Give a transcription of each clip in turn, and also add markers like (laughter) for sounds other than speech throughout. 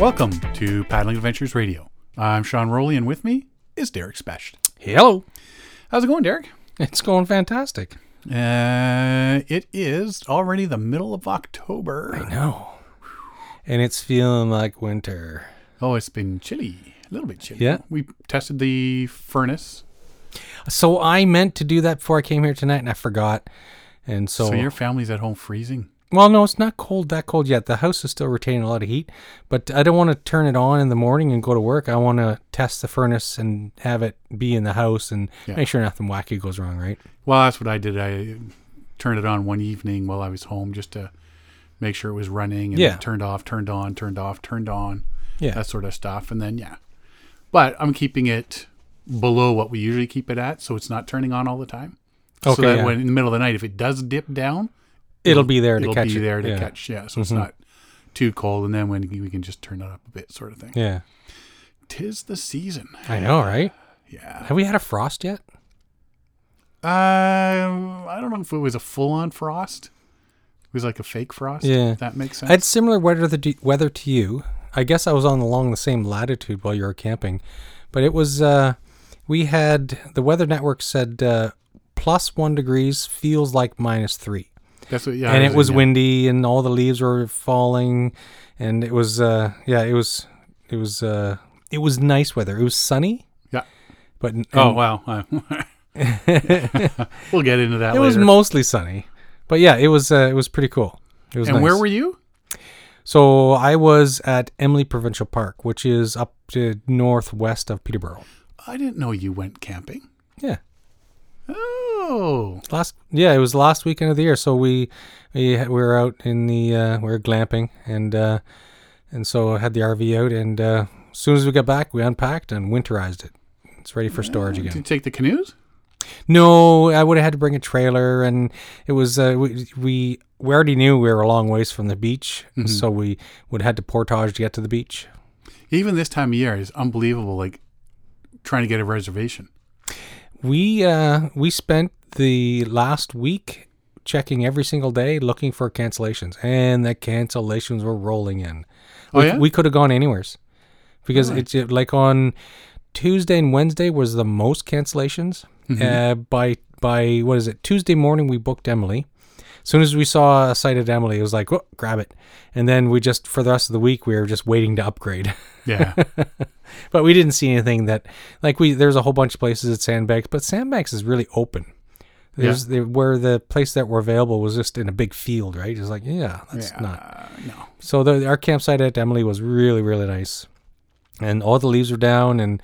Welcome to Paddling Adventures Radio. I'm Sean Rowley, and with me is Derek Specht. Hello. How's it going, Derek? It's going fantastic. Uh, it is already the middle of October. I know. And it's feeling like winter. Oh, it's been chilly, a little bit chilly. Yeah. We tested the furnace, So I meant to do that before I came here tonight and I forgot. And so, so your family's at home freezing. Well, no, it's not cold that cold yet. The house is still retaining a lot of heat, but I don't want to turn it on in the morning and go to work. I want to test the furnace and have it be in the house and Yeah. make sure nothing wacky goes wrong, right? Well, that's what I did. I turned it on one evening while I was home just to make sure it was running and Yeah. turned off, turned on, turned off, turned on, Yeah. that sort of stuff. And then, yeah. But I'm keeping it below what we usually keep it at, so it's not turning on all the time. Okay, so that yeah. when in the middle of the night, if it does dip down, It'll be there to it'll catch be it. there to yeah. catch. Yeah, so it's Mhm. not too cold. And then when we can just turn it up a bit, sort of thing. Yeah. Tis the season. I know, right? Yeah. Have we had a frost yet? Um, I don't know if it was a full on frost. It was like a fake frost. Yeah. That makes sense. I had similar weather the weather to you. I guess I was on along the same latitude while you were camping, but it was uh, we had the weather network said uh, plus one degrees feels like minus three, That's what. Yeah. and it was in- windy and all the leaves were falling, and it was uh, yeah, it was it was uh, it was nice weather. It was sunny. Yeah. but and Oh wow. (laughs) we'll get into that (laughs) it later. was mostly sunny, but yeah, it was uh, it was pretty cool. It was and nice. where were you? So I was at Emily Provincial Park, which is up to northwest of Peterborough. I didn't know you went camping. Yeah, Oh. last yeah, it was last weekend of the year. So we we, we were out in the uh, we were glamping and uh, and so I had the RV out and uh, as soon as we got back, we unpacked and winterized it. It's ready for storage again. Did you take the canoes? No, I would have had to bring a trailer, and it was uh, we, we we already knew we were a long ways from the beach, so we would have had to portage to get to the beach. Even this time of year is unbelievable. Like trying to get a reservation. We uh we spent the last week checking every single day looking for cancellations, and the cancellations were rolling in. Oh, we, yeah? we could have gone anywheres because Really? it's like on Tuesday and Wednesday was the most cancellations. Mm-hmm. Uh, by by what is it? Tuesday morning we booked Emily. As soon as we saw a site at Emily, it was like, oh, grab it. And then we just for the rest of the week we were just waiting to upgrade. (laughs) Yeah. but we didn't see anything that like we there's a whole bunch of places at Sandbanks, but Sandbanks is really open. There's the, where the place that were available was just in a big field, right? It's like, yeah, that's yeah. not. No. So the, our campsite at Emily was really really nice, and all the leaves were down, and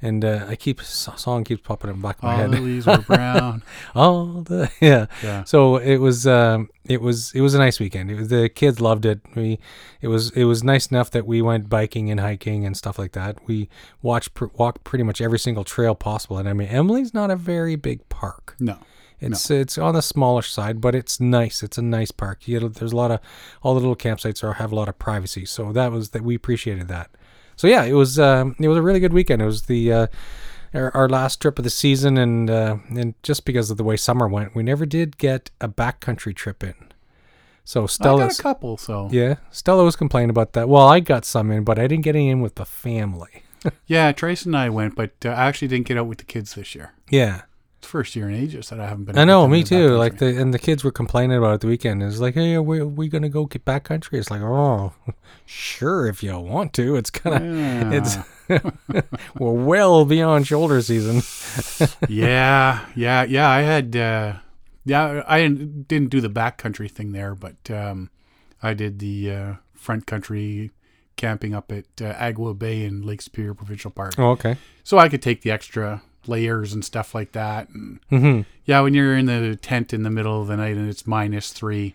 and uh, I keep song keeps popping in the back of my All head. the leaves were brown. (laughs) all the yeah. Yeah. So it was um, it was it was a nice weekend. It was, the kids loved it. We it was it was nice enough that we went biking and hiking and stuff like that. We watched pr- walked pretty much every single trail possible. And I mean, Emily's not a very big park. No. It's it's on the smallish side, but it's nice. It's a nice park. You know, there's a lot of all the little campsites are have a lot of privacy. So that was that we appreciated that. So yeah, it was um, it was a really good weekend. It was the uh, our, our last trip of the season, and uh, and just because of the way summer went, we never did get a backcountry trip in. So I got a couple, so yeah, Stella was complaining about that. Well, I got some in, but I didn't get any in with the family. (laughs) yeah. Trace and I went, but uh, I actually didn't get out with the kids this year. Yeah, first year in ages that I haven't been. I know, me too. Like the and the kids were complaining about it the weekend. It's like, hey, are we, we gonna go get backcountry? It's like, oh, sure, if you want to. It's kind of Yeah. it's (laughs) we're well beyond shoulder season. (laughs) yeah, yeah, yeah. I had, uh, yeah, I didn't didn't do the backcountry thing there, but um, I did the uh, front country camping up at uh, Agawa Bay in Lake Superior Provincial Park. Oh, okay. So I could take the extra layers and stuff like that. And hmm yeah, when you're in the tent in the middle of the night and it's minus three,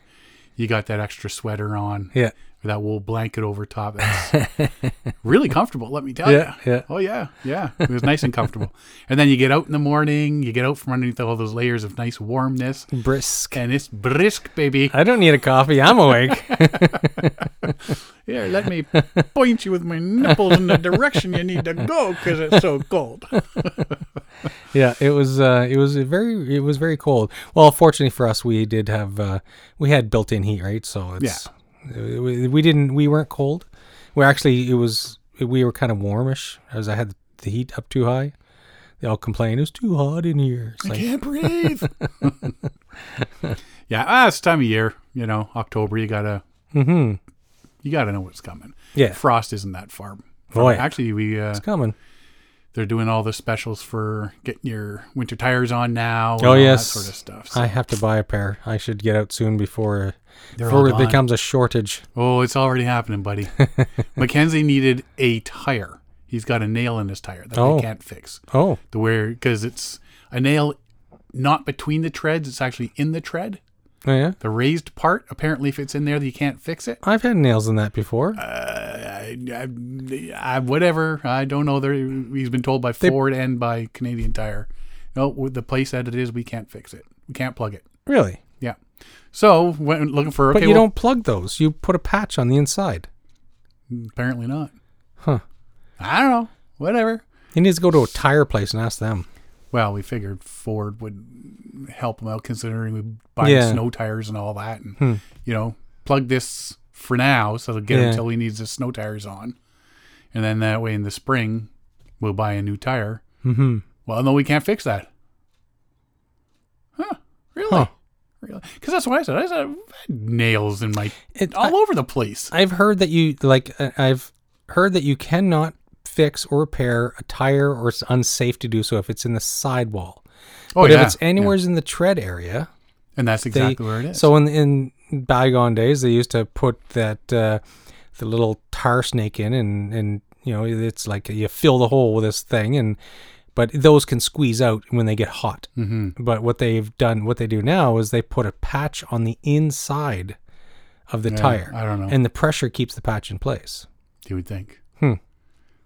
you got that extra sweater on Yeah. That wool blanket over top. (laughs) That's really comfortable, let me tell Yeah, you. yeah. Oh yeah, yeah. It was nice and comfortable. (laughs) And then you get out in the morning, you get out from underneath all those layers of nice warmness, Brisk. and it's brisk, baby. I don't need a coffee. I'm awake. (laughs) Here, let me point you with my nipples in the direction you need to go because it's so cold. yeah, it was. Uh, it was very. It was very cold. Well, fortunately for us, we did have. Uh, we had built-in heat, right? So it's. We, we didn't. We weren't cold. Well, actually, it was we were kind of warmish as I had the heat up too high. They all complained it was too hot in here. It's I like, can't breathe. (laughs) yeah, ah, it's time of year. You know, October. You gotta mm-hmm. you gotta know what's coming. Yeah, Frost isn't that far. Oh, yeah. Actually, we uh, it's coming. they're doing all the specials for getting your winter tires on now. and Oh, all yes. that sort of stuff. So I have to buy a pair. I should get out soon before they're before it becomes a shortage. Oh, it's already happening, buddy. (laughs) Mackenzie needed a tire. He's got a nail in his tire that Oh. they can't fix. Oh, The where because it's a nail not between the treads, it's actually in the tread. oh yeah. The raised part, apparently, if it's in there, you can't fix it. I've had nails in that before. Uh, I, I, I, whatever. I don't know. There, he's been told by They- Ford and by Canadian Tire. No, the place that it is, we can't fix it. We can't plug it. really? So when looking for okay, but you well, don't plug those. You put a patch on the inside. apparently not. Huh. I don't know. Whatever. He needs to go to a tire place and ask them. Well, we figured Ford would help him out considering we buy Yeah. snow tires and all that, and Hmm. you know, plug this for now so it'll get him Yeah. until he needs the snow tires on, and then that way in the spring we'll buy a new tire. Mm-hmm. Well, no, we can't fix that. Huh? Really? Huh. Because that's what I said. I said nails in my It, all I, over the place. I've heard that you like. uh, I've heard that you cannot fix or repair a tire, or it's unsafe to do so if it's in the sidewall. oh but yeah, if it's yeah. in the tread area, and that's they, exactly where it is. So in in bygone days, they used to put that uh, the little tar snake in, and and you know it's like you fill the hole with this thing, and but those can squeeze out when they get hot. hmm But what they've done, what they do now, is they put a patch on the inside of the Yeah, tire, I don't know. and the pressure keeps the patch in place. you would think. Hmm.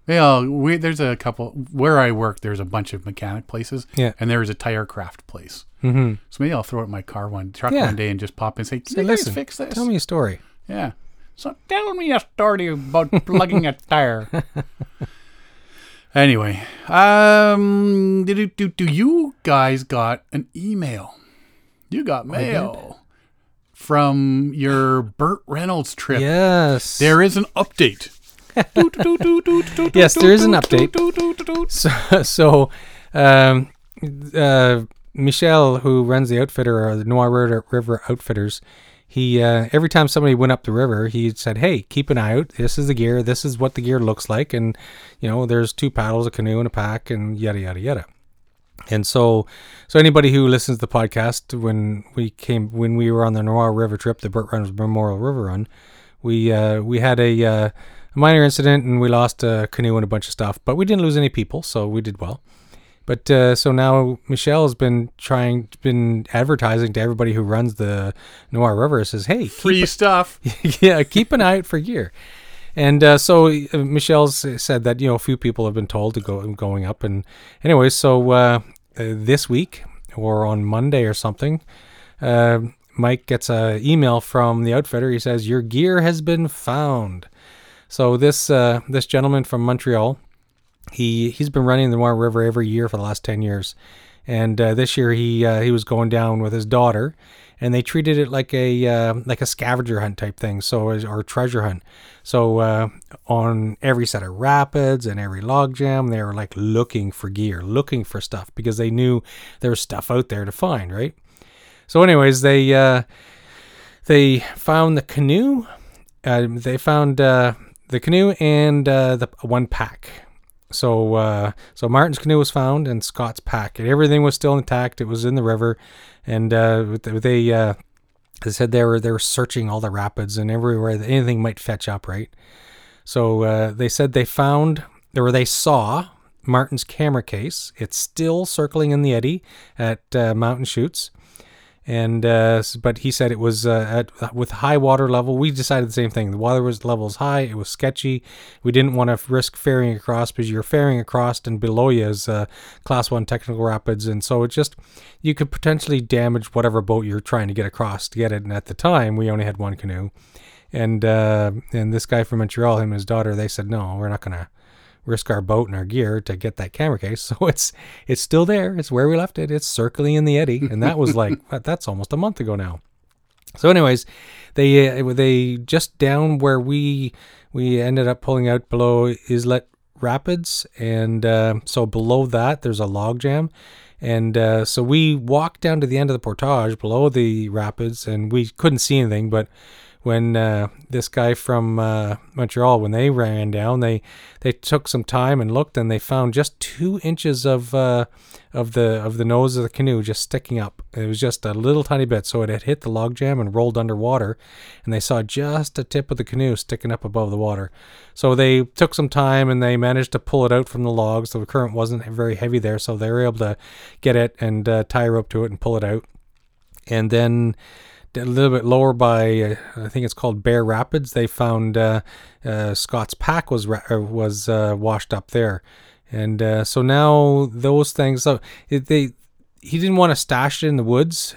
Yeah, we, there's a couple where I work. There's a bunch of mechanic places, Yeah. and there is a tire craft place. Mm-hmm. So maybe I'll throw it in my car one truck Yeah. one day and just pop in and say, "Can Say, you guys fix this?" tell me a story. Yeah. So tell me a story about plugging a tire. (laughs) Anyway, um, do, do, do you guys got an email? You got mail from your Burt Reynolds trip. Yes. There is an update. (laughs) Yes, there is an update. So, (laughs) so um, uh, Michel, who runs the outfitter, or the Noir River Outfitters, he uh, every time somebody went up the river, he said, "Hey, keep an eye out. This is the gear. This is what the gear looks like, and you know, there's two paddles, a canoe, and a pack, and yada yada yada." And so, so anybody who listens to the podcast, when we came, when we were on the Noir River trip, the Burt Reynolds Memorial River Run, we uh, we had a, uh, a minor incident and we lost a canoe and a bunch of stuff, but we didn't lose any people, so we did well. But uh, so now Michelle has been trying, been advertising to everybody who runs the Noir River. Says, "Hey, Free stuff. (laughs) yeah, keep an eye out for gear." And uh, so uh, Michelle's said that you know a few people have been told to go going up, and anyway, so uh, uh, this week or on Monday or something, uh, Mike gets a email from the outfitter. He says your gear has been found. So this uh, this gentleman from Montreal, he he's been running the Noir River every year for the last ten years, and uh, this year he uh, he was going down with his daughter, and they treated it like a uh, like a scavenger hunt type thing, so or treasure hunt. So uh, on every set of rapids and every log jam, they were like looking for gear, looking for stuff because they knew there was stuff out there to find, right? So, anyways, they uh, they found the canoe. Uh, they found uh, the canoe and the one pack. So uh, so Martin's canoe was found and Scott's pack, and everything was still intact. It was in the river, and uh, they uh, they said they were they were searching all the rapids and everywhere that anything might fetch up, right? So uh, they said they found or they saw Martin's camera case. It's still circling in the eddy at uh, Mountain Chutes. And uh, but he said it was uh, at with high water level. We decided the same thing. The water was levels high. It was sketchy. We didn't want to risk ferrying across because you're ferrying across, and below you is uh, class one technical rapids, and so it just you could potentially damage whatever boat you're trying to get across to get it. And at the time, we only had one canoe, and uh, and this guy from Montreal, him and his daughter, they said no, we're not gonna risk our boat and our gear to get that camera case. (laughs) So it's it's still there. It's where we left it. It's circling in the eddy, and that was like (laughs) that's almost a month ago now. So, anyways, they uh, they just down where we we ended up pulling out below Islet Rapids, and uh, so below that there's a log jam, and uh, so we walked down to the end of the portage below the rapids, and we couldn't see anything, but when uh, this guy from uh, Montreal, when they ran down, they they took some time and looked, and they found just two inches of uh, of the of the nose of the canoe just sticking up. It was just a little tiny bit, so it had hit the log jam and rolled underwater, and they saw just a tip of the canoe sticking up above the water. So they took some time and they managed to pull it out from the logs. The current wasn't very heavy there, so they were able to get it and uh, tie a rope to it and pull it out. And then a little bit lower by uh, I think it's called Bear Rapids. They found uh, uh, Scott's pack was ra- uh, was uh, washed up there, and uh, so now those things. So it, they he didn't want to stash it in the woods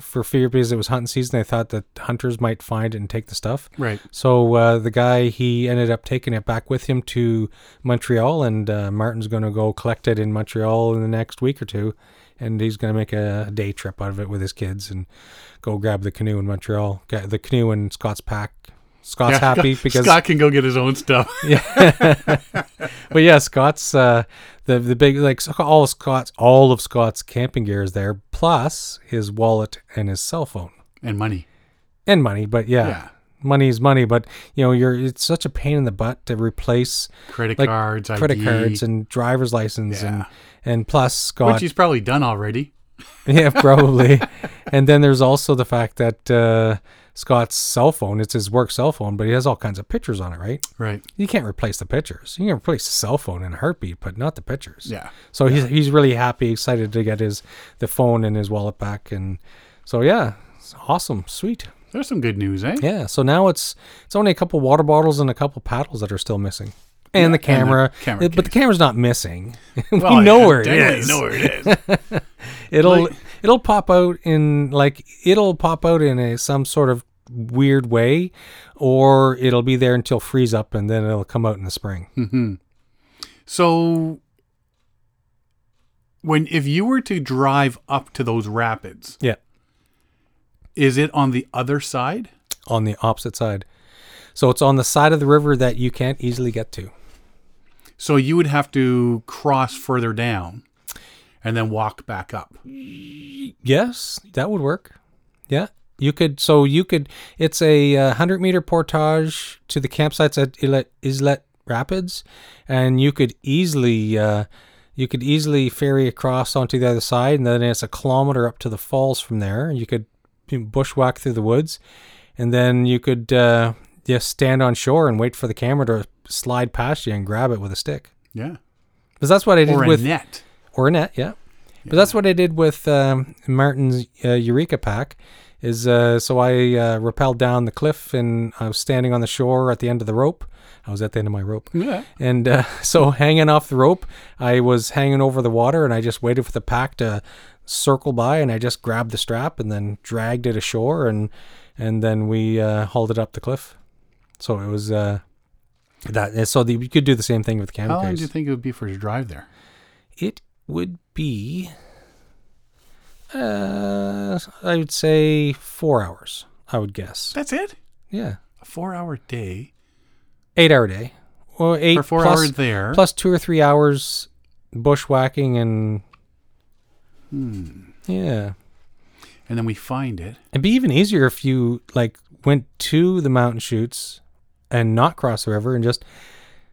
for fear because it was hunting season. They thought that hunters might find it and take the stuff. Right. So uh, the guy he ended up taking it back with him to Montreal, and uh, Martin's going to go collect it in Montreal in the next week or two, and he's going to make a day trip out of it with his kids and go grab the canoe in Montreal. Get the canoe and Scott's pack. Scott's Yeah, happy because Scott can go get his own stuff. (laughs) (laughs) yeah. but yeah, Scott's uh, the the big like all of Scott's all of Scott's camping gear is there, plus his wallet and his cell phone and money. and money. But yeah, Yeah. Money's money. But you know, you're it's such a pain in the butt to replace Credit Like, cards, credit ID, cards and driver's license and Yeah. and plus Scott which he's probably done already. (laughs) yeah, probably. (laughs) and then there's also the fact that uh, Scott's cell phone, it's his work cell phone, but he has all kinds of pictures on it, right? Right. You can't replace the pictures. You can replace the cell phone in a heartbeat, but not the pictures. Yeah. So he's he's really happy, excited to get his the phone and his wallet back, and so yeah, it's awesome, sweet. There's some good news, eh? Yeah. So now it's it's only a couple water bottles and a couple paddles that are still missing, and Yeah, the and the camera. camera It- but the camera's not missing. (laughs) we Well, know yeah, where it definitely know where it is. (laughs) It'll Like- it'll pop out in like it'll pop out in a some sort of weird way, or it'll be there until freeze up, and then it'll come out in the spring. hmm So, when if you were to drive up to those rapids, Yeah. Is it on the other side? on the opposite side. So it's on the side of the river that you can't easily get to. So you would have to cross further down, and then walk back up. Yes, that would work. Yeah. You could, so you could, it's a uh, 100 meter portage to the campsites at Islet, Islet Rapids, and you could easily, uh, you could easily ferry across onto the other side, and then it's a kilometer up to the falls from there. And you could bushwhack through the woods, and then you could uh, just stand on shore and wait for the camera to slide past you and grab it with a stick. Yeah, Because that's what I did or a with net. or a net, yeah. But that's what I did with um, Martin's uh, Eureka pack. Is uh, so I uh, rappelled down the cliff and I was standing on the shore at the end of the rope. I was at the end of my rope, Yeah. and uh, (laughs) so hanging off the rope, I was hanging over the water, and I just waited for the pack to circle by, and I just grabbed the strap and then dragged it ashore, and and then we uh, hauled it up the cliff. So it was uh, that. So the, you could do the same thing with the camera How long do you think it would be for a drive there? It would be, uh, I would say four hours. I would guess. That's it. Yeah, A four-hour day eight hour day. Well, eight for four plus- hours there. plus two or three hours bushwhacking and Hmm. yeah. and then we find it. It'd be even easier if you like went to the mountain chutes and not cross the river and just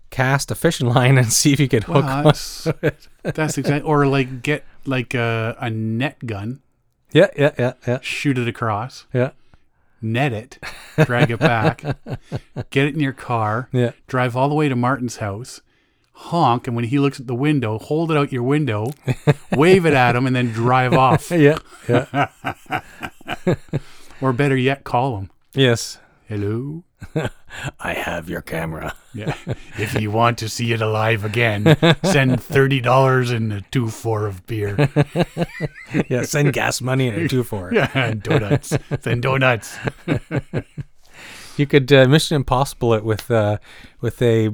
cast a fishing (laughs) line and see if you could hook. Well, one. that's, (laughs) that's exactly. Or like get like a, a net gun, Yeah, yeah, yeah, yeah, shoot it across, yeah, net it, drag it back, (laughs) get it in your car, yeah. drive all the way to Martin's house, honk, and when he looks at the window, hold it out your window, (laughs) wave it at him, and then drive off. (laughs) Yeah, yeah. (laughs) Or better yet, call him. yes. Hello. I have your camera. Yeah. if you want to see it alive again, send thirty dollars and a two four of beer. Yeah, send gas money and a two it. Yeah, and donuts. Send donuts. You could uh, Mission Impossible it with uh, with a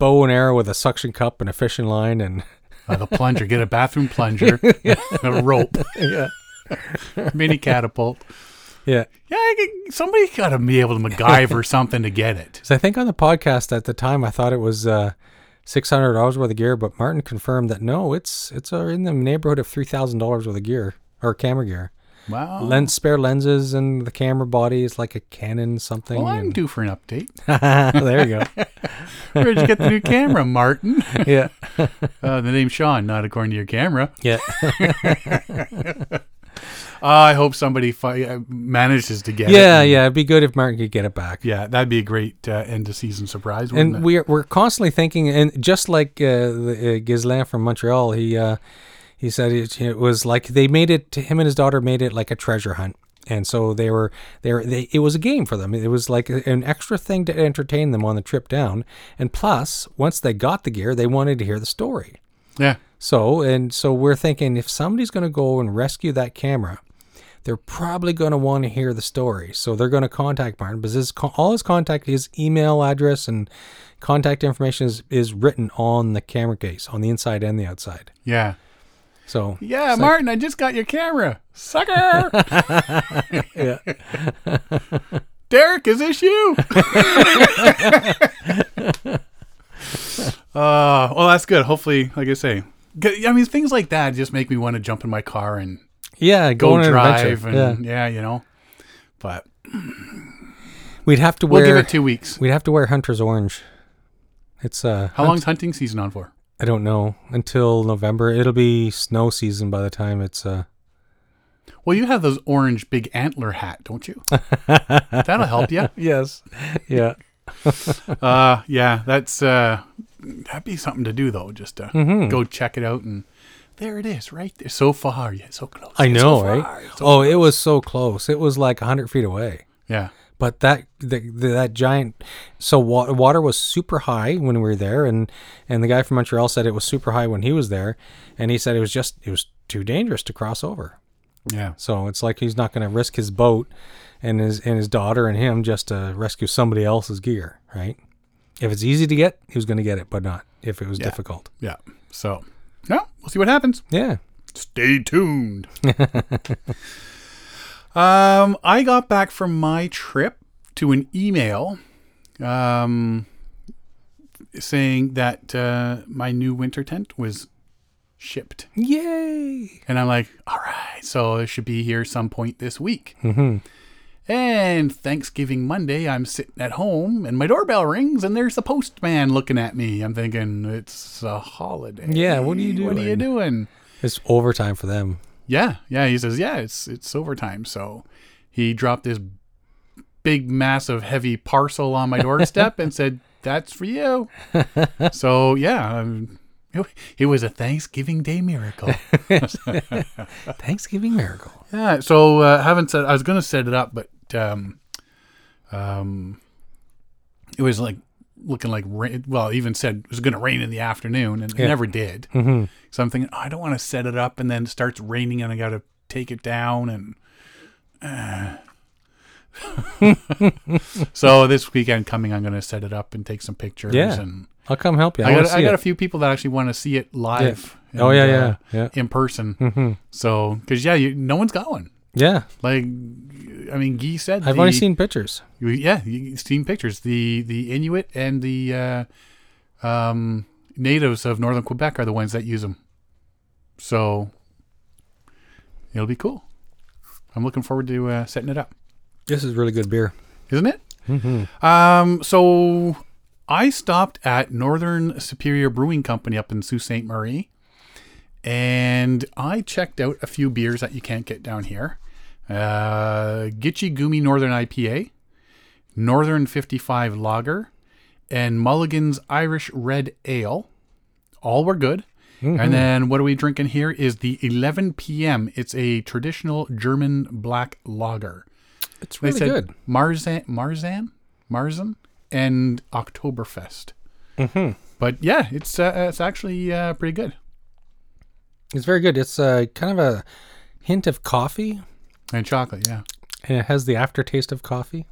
bow and arrow with a suction cup and a fishing line and (laughs) Uh, the plunger. Get a bathroom plunger, (laughs) (laughs) a rope, yeah, mini catapult. Yeah. Yeah, can, somebody got to be able to MacGyver something to get it. So I think on the podcast at the time I thought it was uh, six hundred dollars worth of gear, but Martin confirmed that no, it's it's uh, in the neighborhood of three thousand dollars worth of gear or camera gear. Wow. Lens spare lenses and the camera body is like a Canon something. well, I'm and- due for an update. (laughs) there you go. (laughs) Where'd you get the new camera, Martin? (laughs) Yeah. Uh, the name's Sean, not according to your camera. Yeah. Uh, I hope somebody fi- uh, manages to get it. Yeah, and- yeah. It'd be good if Martin could get it back. Yeah, that'd be a great uh, end of season surprise. Wouldn't and it? we're we're constantly thinking, and just like uh, the, uh, Ghislain from Montreal, he uh, he said it, it was like they made it. To him and his daughter made it like a treasure hunt, and so they were there they, it was a game for them. It was like an extra thing to entertain them on the trip down, and plus, once they got the gear, they wanted to hear the story. yeah, So and so we're thinking if somebody's going to go and rescue that camera, they're probably going to want to hear the story. So they're going to contact Martin because his, all his contact, his email address and contact information is, is written on the camera case on the inside and the outside. yeah, So yeah. It's like- Martin, I just got your camera, sucker. (laughs) yeah, (laughs) Derek, is this you? (laughs) uh, well, that's good. Hopefully, like I say, I mean, things like that just make me want to jump in my car and yeah, go an drive and yeah. yeah. you know. But We'd have to wear. we'll give it two weeks. we'd have to wear hunter's orange. It's uh How long's hunting season on for? I don't know until November. It'll be snow season by the time it's uh Well, you have those orange big antler hat, don't you? (laughs) That'll help you. yes yeah (laughs) Uh, yeah, that's uh, that'd be something to do though. Just to Mm-hmm. go check it out, and there it is, right there, so far, yeah, so close. I know, so right? so oh, it was so close. It was like 100 feet away. yeah, But that the, the, that giant so wa- water was super high when we were there and and the guy from Montreal said it was super high when he was there and he said it was just it was too dangerous to cross over. yeah, So it's like he's not going to risk his boat and his and his daughter and him just to rescue somebody else's gear, right? If it's easy to get, he was going to get it, but not if it was Yeah. difficult. yeah. So, no, we'll see what happens. Yeah. Stay tuned. (laughs) um, I got back from my trip to an email, um, saying that uh, my new winter tent was shipped. Yay. And I'm like, all right, so it should be here some point this week. Mm-hmm. And Thanksgiving Monday, I'm sitting at home and my doorbell rings and there's the postman looking at me. I'm thinking, it's a holiday. Yeah, what are you What are you doing? doing? It's overtime for them. Yeah, yeah. He says, yeah, it's it's overtime. So he dropped this big, massive, heavy parcel on my (laughs) doorstep and said, that's for you. (laughs) so yeah, um, it, it was a Thanksgiving Day miracle. (laughs) Thanksgiving miracle. Yeah, so uh, haven't said I was gonna set it up, but um, um, it was like looking like rain. Well, even said it was gonna rain in the afternoon, and Yeah. it never did. Mm-hmm. So I'm thinking oh, I don't want to set it up, and then it starts raining, and I got to take it down, and uh. (laughs) so this weekend coming, I'm gonna set it up and take some pictures. Yeah. and I'll come help you. I, I got I got a few people that actually want to see it live. Oh yeah, and, yeah, uh, yeah, in person. mm-hmm. So because yeah, you, no one's got one. Yeah. Like, I mean, Guy said I've the- only seen pictures. Yeah, you've seen pictures. The the Inuit and the uh, um, natives of northern Quebec are the ones that use them. So it'll be cool. I'm looking forward to uh, setting it up. This is really good beer. Isn't it? Mm-hmm. Um, so I stopped at Northern Superior Brewing Company up in Sault Ste. Marie, and I checked out a few beers that you can't get down here. Uh, Gitchy Gumi Northern IPA, Northern 55 Lager, and Mulligan's Irish Red Ale. All were good. And then what are we drinking here is the 11 p.m. It's a traditional German black lager. It's They really said good. Marzen, Marzen, Marzen, and Oktoberfest. Mm-hmm. But yeah, it's uh, it's actually uh, pretty good. It's very good. It's uh, kind of a hint of coffee, And chocolate, yeah. and it has the aftertaste of coffee.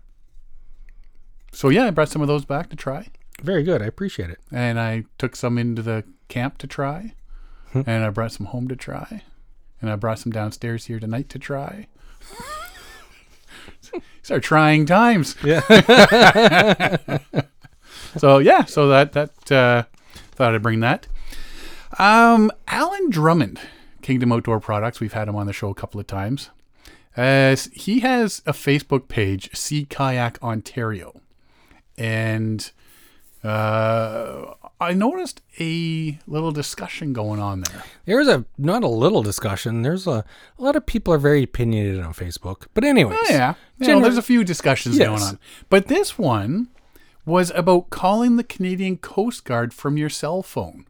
So yeah, I brought some of those back to try, Very good. I appreciate it. and I took some into the camp to try, and I brought some home to try, and I brought some downstairs here tonight to try. (laughs) These are trying times. Yeah. (laughs) So yeah, so that that uh, thought I'd bring that. Um, Alan Drummond, Kingdom Outdoor Products. We've had him on the show a couple of times. Uh, he has a Facebook page, Sea Kayak Ontario, and uh, I noticed a little discussion going on there. There's a not a little discussion. There's a, a lot of people are very opinionated on Facebook. But anyways, Oh, yeah, you know, there's a few discussions Yes. going on, but this one was about calling the Canadian Coast Guard from your cell phone,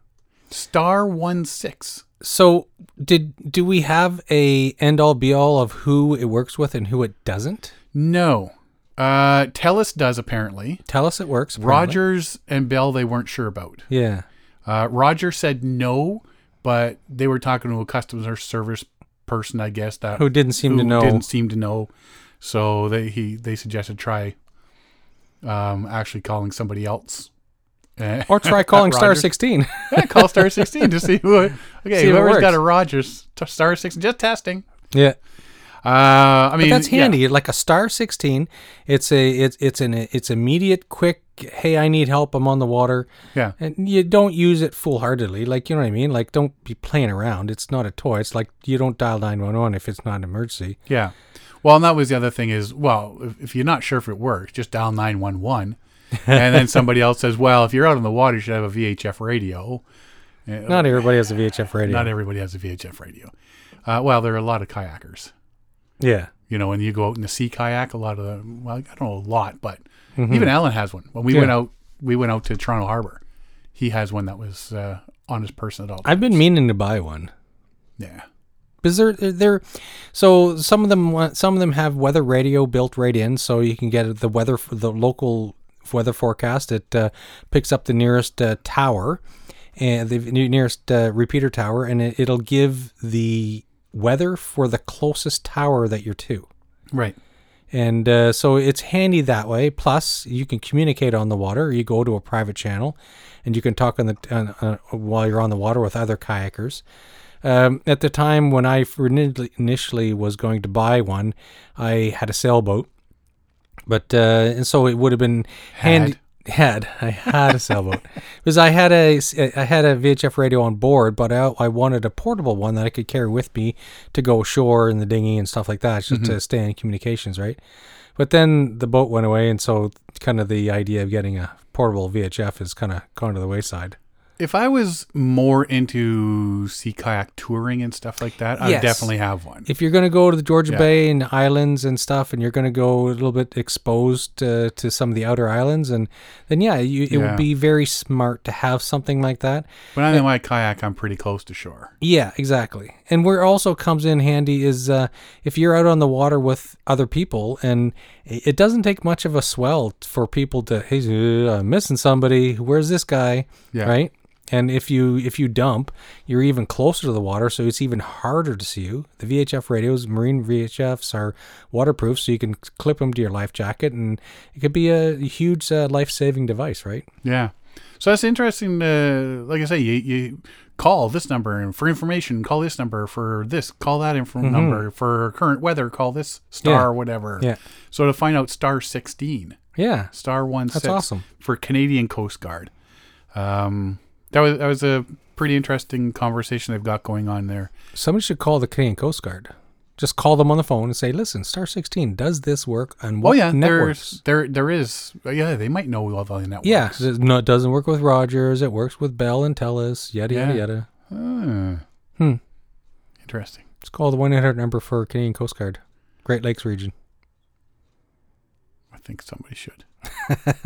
star one six. So did do we have a end all be all of who it works with and who it doesn't? No. Uh, Telus does apparently. Tell us it works. apparently. Rogers and Bell they weren't sure about. Yeah. Uh, Roger said no, but they were talking to a customer service person, I guess that Who didn't seem to know. didn't seem to know. So they he they suggested try um, actually calling somebody else. (laughs) Or try calling star Rogers. 16. (laughs) yeah, call star sixteen to see who. (laughs) Okay, See whoever's got a Rogers t- star sixteen, just testing. yeah. Uh, I mean But that's yeah. handy. Like a star 16, it's a it's it's an it's immediate quick hey, I need help, I'm on the water. Yeah. And you don't use it foolhardily. Like, you know what I mean? Like don't be playing around. It's not a toy. It's like you don't dial 911 if it's not an emergency. Yeah. Well, and that was the other thing is, well, if, if you're not sure if it works, just dial 911. And then somebody else says, well, if you're out on the water, you should have a VHF radio. Not everybody has a VHF radio. Not everybody has a VHF radio. Uh, well, there are a lot of kayakers. yeah. You know, when you go out in the sea kayak, a lot of the, well, I don't know a lot, but even Alan has one. When we went Mm-hmm. Out, we went out to Toronto Harbor. He has one that was uh, on his person at all. Times. I've been meaning to buy one. yeah. Because they're they're so some of them some of them have weather radio built right in, so you can get the weather the local weather forecast. It uh, picks up the nearest uh, tower and the nearest uh, repeater tower, and it, it'll give the weather for the closest tower that you're to. Right. And uh, so it's handy that way. Plus, you can communicate on the water. You go to a private channel, and you can talk on the on, uh, while you're on the water with other kayakers. Um, at the time when I initially was going to buy one, I had a sailboat, but uh, and so it would have been handy. Had I had a sailboat (laughs) because I had a I had a VHF radio on board, but I, I wanted a portable one that I could carry with me to go ashore in the dinghy and stuff like that, just to stay in communications, right? But then the boat went away, and so kind of the idea of getting a portable VHF is kind of gone to the wayside. If I was more into sea kayak touring and stuff like that, I'd Yes. definitely have one. If you're going to go to the Georgia Yeah. Bay and islands and stuff, and you're going to go a little bit exposed uh, to some of the outer islands, and then yeah, you, it Yeah. would be very smart to have something like that. When I'm in my kayak, I'm pretty close to shore. Yeah, exactly. And where also comes in handy is uh, if you're out on the water with other people, and it it doesn't take much of a swell for people to, hey, uh, I'm missing somebody. Where's this guy? Yeah. Right. And if you if you dump, you're even closer to the water, so it's even harder to see you. The VHF radios, marine VHFs, are waterproof, so you can clip them to your life jacket, and it could be a huge uh, life saving device, right? Yeah. So that's interesting. Uh, like I say, you, you call this number and for information, call this number for this, call that info number for current weather, call this star Mm-hmm. Yeah. or whatever. Yeah. So to find out star 16, Yeah, star one That's six awesome. for Canadian Coast Guard. Um, that was that was a pretty interesting conversation they've got going on there. Somebody should call the Canadian Coast Guard. Just call them on the phone and say, "Listen, Star 16, does this work on what oh yeah, networks?" there's there there is yeah they might know all the networks. Yeah, it, no, it doesn't work with Rogers. It works with Bell and Telus. Yada yada Yeah. yada. Ah. Hmm. Interesting. Just call the one eight hundred number for Canadian Coast Guard, Great Lakes region. I think somebody should.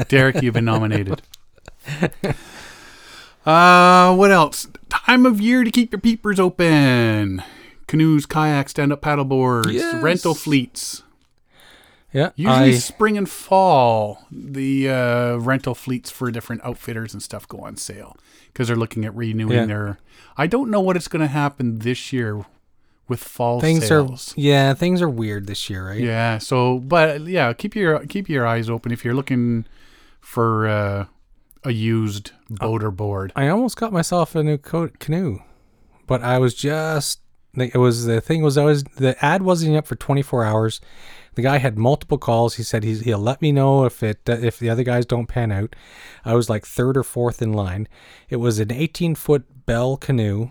Derek, you've been nominated. (laughs) Uh, what else? Time of year to keep your peepers open. Canoes, kayaks, stand-up paddleboards, Yes. rental fleets. Yeah, Usually I, spring and fall, the uh, rental fleets for different outfitters and stuff go on sale because they're looking at renewing Yeah. their. I don't know what it's going to happen this year with fall things sales. are yeah things are weird this year, right? Yeah. So, but yeah, keep your keep your eyes open if you're looking for uh, a used boat or board. I almost got myself a new co- canoe, but I was just like, it was the thing was I was the ad wasn't up for 24 hours. The guy had multiple calls. He said he's, he'll let me know if it uh, if the other guys don't pan out. I was like third or fourth in line. It was an 18 foot Bell canoe,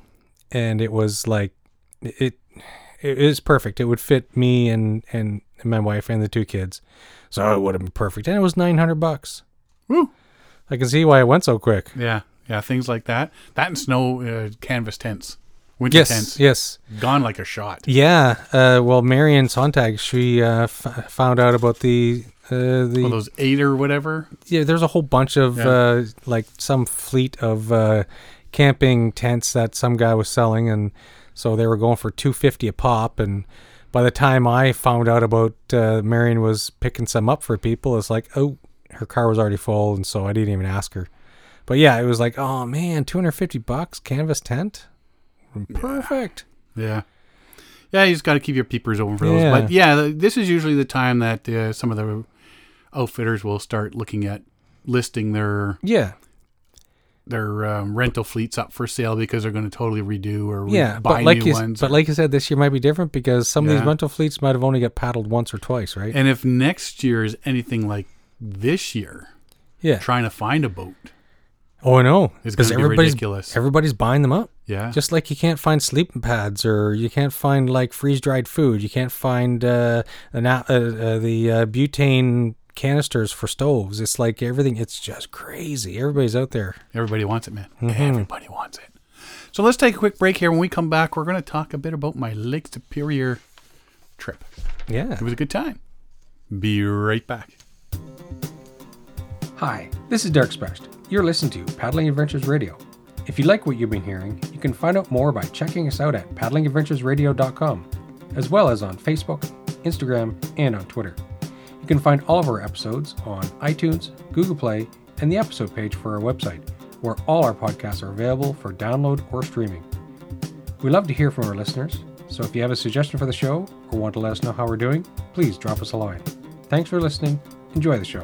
and it was like it it is perfect. It would fit me and and my wife and the two kids, so it would have been perfect. And it was 900 bucks. Woo. I can see why it went so quick. Yeah, yeah, things like that. That and snow uh, canvas tents, winter Yes, tents, yes. gone like a shot. Yeah. Uh, well, Marion Sontag, she uh, f- found out about the uh, the All those eight or whatever. yeah. There's a whole bunch of Yeah. uh, like some fleet of uh, camping tents that some guy was selling, and so they were going for two fifty a pop. And by the time I found out about uh, Marion was picking some up for people, it's like oh, her car was already full, and so I didn't even ask her. But yeah, it was like oh man, two hundred fifty bucks canvas tent, perfect. Yeah. Yeah, you just got to keep your peepers open for those. Yeah. But yeah, this is usually the time that uh, some of the outfitters will start looking at listing their Yeah. their um, rental fleets up for sale because they're going to totally redo or re- Yeah, buy but like new you, ones. but like you said, this year might be different because some of these rental fleets might have only got paddled once or twice, right? and if next year is anything like this year, yeah. trying to find a boat Oh, I know. Because going to be everybody's ridiculous. everybody's buying them up. yeah. Just like you can't find sleeping pads, or you can't find like freeze dried food. You can't find uh, the uh, uh, the uh, butane canisters for stoves. It's like everything. It's just crazy. Everybody's out there. Everybody wants it, man. Mm-hmm. Everybody wants it. So let's take a quick break here. When we come back, we're going to talk a bit about my Lake Superior trip. Yeah. It was a good time. Be right back. Hi, this is Derek Specht. You're listening to Paddling Adventures Radio. If you like what you've been hearing, you can find out more by checking us out at paddlingadventuresradio.com, as well as on Facebook, Instagram, and on Twitter. You can find all of our episodes on iTunes, Google Play, and the episode page for our website, where all our podcasts are available for download or streaming. We love to hear from our listeners, so if you have a suggestion for the show or want to let us know how we're doing, please drop us a line. Thanks for listening. Enjoy the show.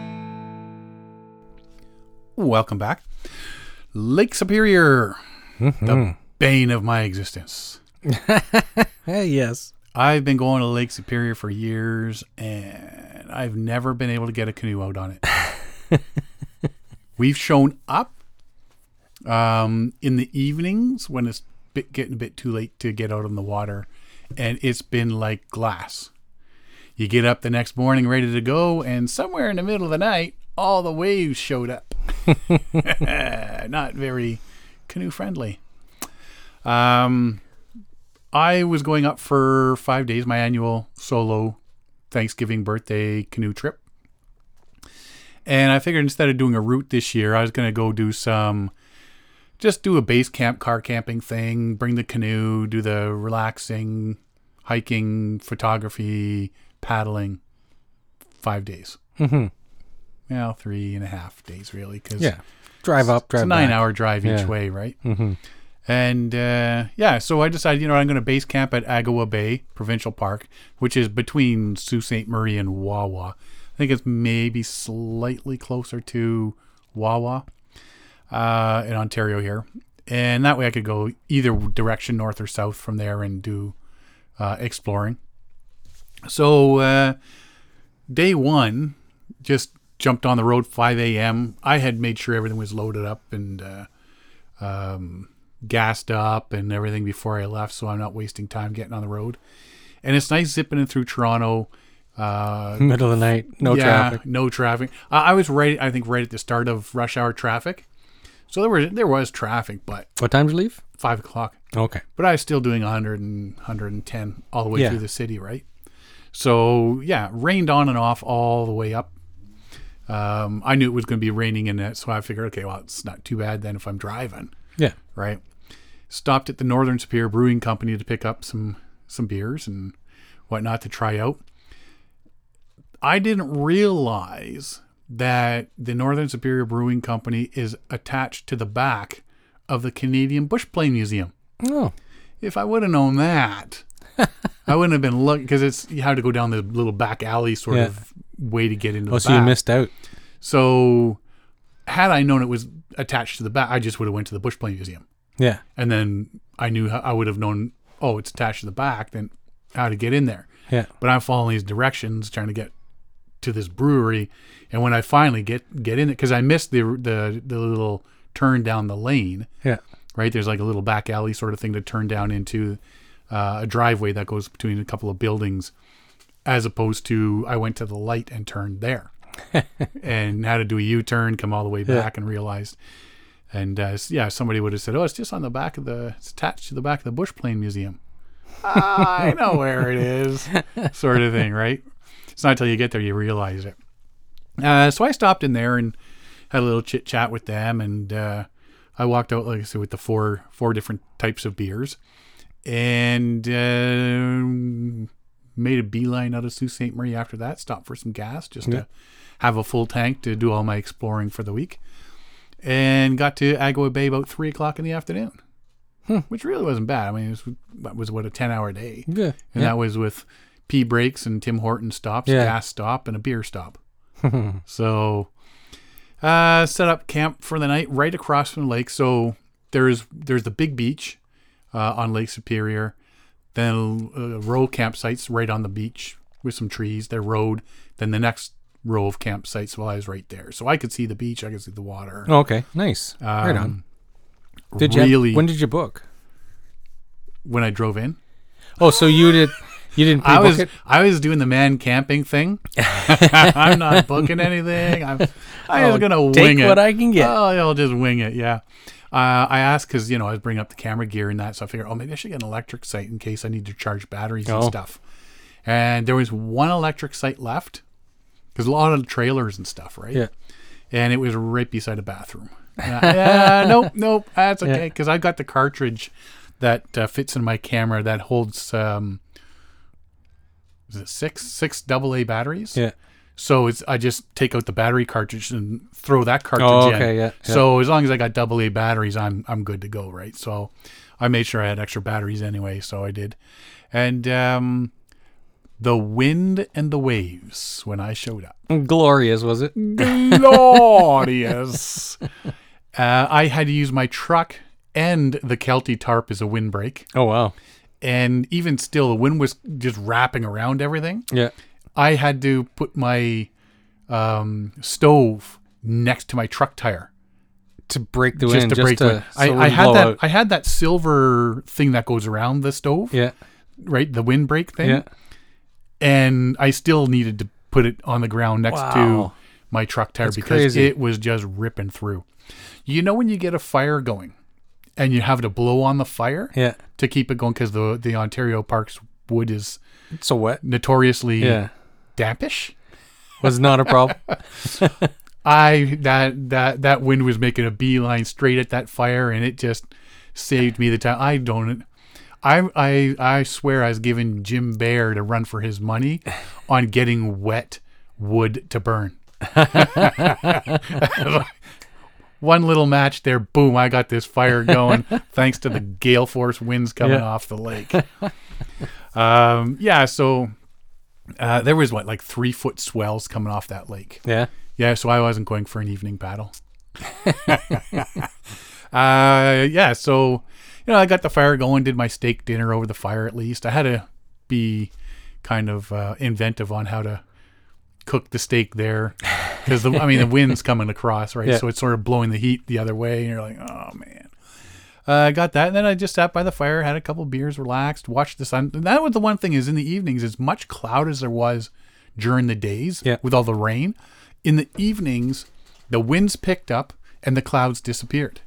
Welcome back. Lake Superior, the bane of my existence. Hey, (laughs) yes. I've been going to Lake Superior for years and I've never been able to get a canoe out on it. (laughs) We've shown up um, in the evenings when it's bit, getting a bit too late to get out on the water, and it's been like glass. You get up the next morning ready to go, and somewhere in the middle of the night, all the waves showed up. (laughs) Not very canoe friendly. Um, I was going up for five days, my annual solo Thanksgiving birthday canoe trip. And I figured instead of doing a route this year, I was going to go do some, just do a base camp car camping thing, bring the canoe, do the relaxing, hiking, photography, paddling, five days. Mm-hmm. Well, three and a half days, really, because Yeah. Drive up, drive it's a nine back. hour drive each Yeah. way, right? Mm-hmm. And uh, yeah, so I decided, you know, I'm going to base camp at Agawa Bay Provincial Park, which is between Sault Ste. Marie and Wawa. I think it's maybe slightly closer to Wawa uh, in Ontario here. And that way I could go either direction, north or south from there and do uh, exploring. So uh, day one, just jumped on the road 5 a.m. I had made sure everything was loaded up and uh, um, gassed up and everything before I left, so I'm not wasting time getting on the road. And it's nice zipping in through Toronto. Uh, Middle of the night, no yeah, traffic. no traffic. I, I was right, I think, right at the start of rush hour traffic. So there was there was traffic, but What time did you leave? five o'clock. Okay. But I was still doing 100 and 110 all the way Yeah. through the city, right? So yeah, rained on and off all the way up. Um, I knew it was going to be raining in it, so I figured, okay, well, it's not too bad then if I'm driving, Yeah. right? Stopped at the Northern Superior Brewing Company to pick up some some beers, and whatnot to try out. I didn't realize that the Northern Superior Brewing Company is attached to the back of the Canadian Bush Plane Museum. Oh, If I would have known that, (laughs) I wouldn't have been looking because it's you had to go down the little back alley sort Yeah. of way to get into oh, the so you missed out. So, had I known it was attached to the back, I just would have went to the Bush Plane Museum, Yeah, and then I knew how, I would have known. Oh, it's attached to the back. Then how to get in there. yeah, But I'm following these directions, trying to get to this brewery, and when I finally get get in it, because I missed the the the little turn down the lane. yeah. Right there's like a little back alley sort of thing to turn down into uh, a driveway that goes between a couple of buildings, as opposed to I went to the light and turned there, (laughs) and had to do a U turn, come all the way Yeah. back, and realized. And uh, yeah, somebody would have said, "Oh, it's just on the back of the, it's attached to the back of the Bush Plane Museum." I know where it is, (laughs) sort of thing, right? It's not until you get there you realize it. Uh, so I stopped in there and had a little chit chat with them, and uh, I walked out, like I said, with the four four different types of beers, and uh, made a beeline out of Sault Ste. Marie after that. Stopped for some gas just Yeah. to have a full tank to do all my exploring for the week, and got to Agawa Bay about three o'clock in the afternoon, which really wasn't bad. I mean, it was, that was what a ten hour day, Yeah, and yeah. that was with pee breaks and Tim Horton stops, Yeah. gas stop, and a beer stop. (laughs) so, uh, set up camp for the night right across from the lake. So there's there's the big beach uh, on Lake Superior, then a row of campsites right on the beach with some trees. Their road, then the next row of campsites. Was right there, so I could see the beach. I could see the water. Oh, okay, nice. right on. Um, Did you? really? when did you book? when I drove in, Oh, so you did? You didn't I was it? I was doing the man camping thing. (laughs) I'm not booking anything. I'm (laughs) I was gonna wing take it. what I can get. Oh, I'll just wing it. Yeah. Uh, I asked because you know I was bringing up the camera gear and that, so I figured, oh, maybe I should get an electric site in case I need to charge batteries and Oh. stuff. And there was one electric site left because a lot of trailers and stuff, right? Yeah. And it was right beside a bathroom. (laughs) Yeah, yeah, nope, nope, that's okay Yeah. because I got the cartridge that uh, fits in my camera that holds um, is it six six double A batteries? Yeah. So it's I just take out the battery cartridge and throw that cartridge Oh, in. okay, yeah, yeah. So as long as I got double A batteries, I'm I'm good to go, right? So I made sure I had extra batteries anyway, so I did. And um, the wind and the waves when I showed up, Glorious, was it? glorious. (laughs) uh, I had to use my truck and the Kelty tarp as a windbreak, Oh wow. and even still, the wind was just wrapping around everything. Yeah. I had to put my um, stove next to my truck tire To break the just wind, to just break to, the wind. so I, it I had that. out. I had that silver thing that goes around the stove, Yeah. right? The windbreak thing, Yeah. and I still needed to put it on the ground next Wow. to my truck tire That's because crazy. it was just ripping through. You know when you get a fire going, and you have to blow on the fire Yeah. to keep it going because the the Ontario Parks wood is So wet. notoriously Yeah. Dampish. Was not a problem. (laughs) I that that that wind was making a beeline straight at that fire, and it just saved me the time. I don't. I I I swear I was giving Jim Bear to run for his money on getting wet wood to burn. (laughs) One little match there, boom! I got this fire going (laughs) thanks to the gale force winds coming Yeah. off the lake. um, yeah, so uh, there was what like three foot swells coming off that lake. yeah. Yeah, so I wasn't going for an evening paddle. (laughs) uh, yeah, so you know, I got the fire going, did my steak dinner over the fire at least. I had to be kind of uh, inventive on how to cook the steak there because I mean the wind's coming across, right? (laughs) Yeah. So it's sort of blowing the heat the other way, and you're like, oh man. Uh, I got that, and then I just sat by the fire, had a couple beers, relaxed, watched the sun. And that was the one thing is in the evenings, as much cloud as there was during the days Yeah. with all the rain, in the evenings, the winds picked up and the clouds disappeared.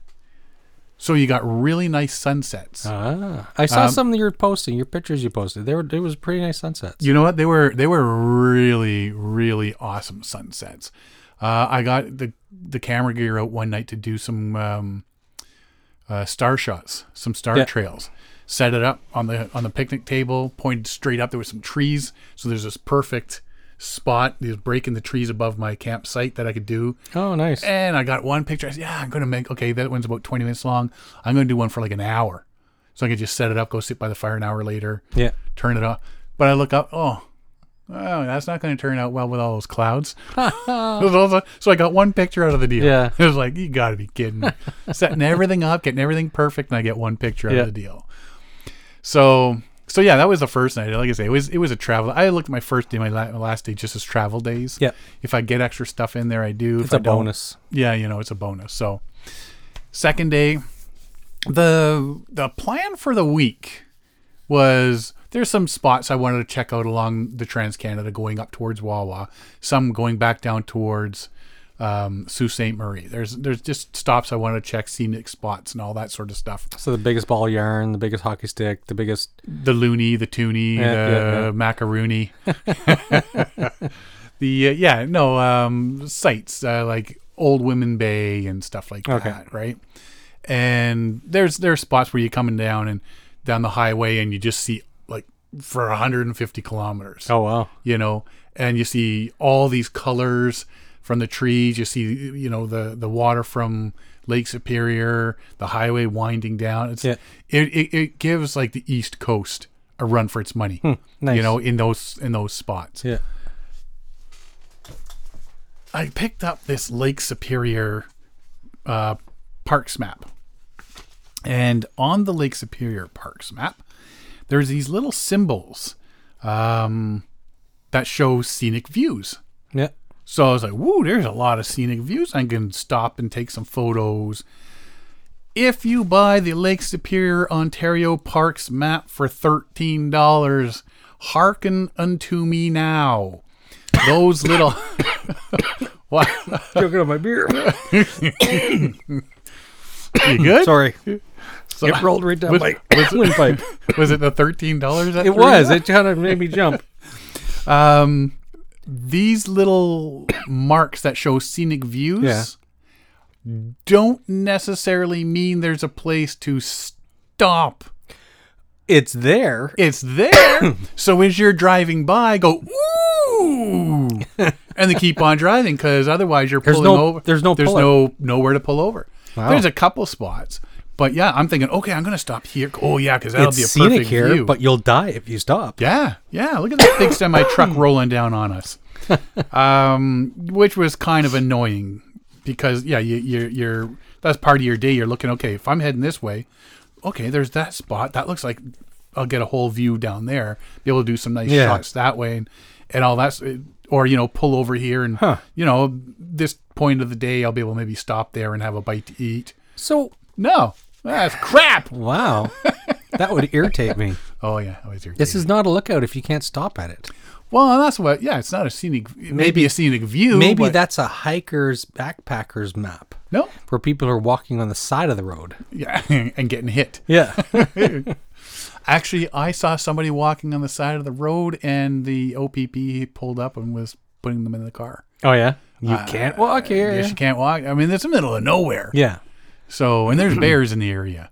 So you got really nice sunsets. Ah, I saw Um, some that you were posting. Your pictures you posted. They were. It was pretty nice sunsets. You know what? They were they were really really awesome sunsets. Uh, I got the the camera gear out one night to do some um, uh, star shots, some star Yeah. trails. set it up on the on the picnic table, pointed straight up. There was some trees, so there's this perfect spot. There's breaking the trees above my campsite that I could do. Oh, nice. And I got one picture. I said, "Yeah, I'm gonna make okay. That one's about 20 minutes long. I'm gonna do one for like an hour, so I could just set it up, go sit by the fire an hour later, Yeah. turn it off. But I look up, oh, oh, that's not going to turn out well with all those clouds. (laughs) so I got one picture out of the deal. Yeah. (laughs) It was like, you got to be kidding me. (laughs) Setting everything up, getting everything perfect, and I get one picture out Yeah. of the deal. So, so yeah, that was the first night. Like I say, it was it was a travel. I looked at my first day, my, la- my last day, just as travel days. Yeah. If I get extra stuff in there, I do. It's if a bonus. yeah, you know, it's a bonus. So, second day, the the plan for the week was there's some spots I wanted to check out along the Trans Canada going up towards Wawa, some going back down towards um, Sault Ste. Marie. There's there's just stops I wanted to check, scenic spots and all that sort of stuff. So the biggest ball yarn, the biggest hockey stick, the biggest. The loony, the toonie, Yeah, the yeah, yeah. macaroony. (laughs) the uh, yeah, no um, sites uh, like Old Woman Bay and stuff like Okay. that, right? And there's there's spots where you're coming down and down the highway and you just see for 150 kilometers Oh wow. you know, and you see all these colors from the trees. You see, you know, the the water from Lake Superior, the highway winding down. It's Yeah. it, it it gives like the East Coast a run for its money. nice. You know, in those in those spots. Yeah. I picked up this Lake Superior uh, parks map. And on the Lake Superior parks map, there's these little symbols um, that show scenic views. Yeah. So I was like, woo, there's a lot of scenic views. I can stop and take some photos. If you buy the Lake Superior Ontario Parks map for $13, hearken unto me now. Those (coughs) little. (coughs) what? Choking on my beer. (coughs) You good? Sorry. So- It rolled right down Was- my was- (laughs) windpipe. was it the $13 It was. It kind of made me jump. (laughs) Um, these little marks that show scenic views Yeah. don't necessarily mean there's a place to stop. It's there. It's there. (coughs) so as you're driving by, go ooh, (laughs) and then keep on driving because otherwise you're There's pulling no- over. there's no there's no nowhere to pull over. Wow. There's a couple spots, but yeah, I'm thinking, okay, I'm gonna stop here. Oh yeah, because that'll It's be a scenic perfect here, view. but you'll die if you stop. Yeah, yeah. Look at that big semi truck (coughs) rolling down on us, um, which was kind of annoying because yeah, you, you're you're that's part of your day. You're looking okay. If I'm heading this way, okay, there's that spot. That looks like I'll get a whole view down there. Be able to do some nice Yeah. shots that way, and and all that's or you know pull over here and Huh. you know this point of the day I'll be able to maybe stop there and have a bite to eat. So, No, that's crap. wow. that would irritate me. (laughs) Oh yeah, always irritating. This is not a lookout if you can't stop at it. Well, that's what. Yeah, it's not a scenic. Maybe, Maybe- a scenic view. Maybe but- that's a hiker's backpacker's map no. for people who are walking on the side of the road. Yeah, (laughs) and getting hit. Yeah. (laughs) Actually, I saw somebody walking on the side of the road, and the OPP pulled up and was putting them in the car. oh yeah. You uh, can't walk here. Yes, you can't walk. I mean, it's the middle of nowhere. Yeah. So, and there's (clears throat) bears in the area.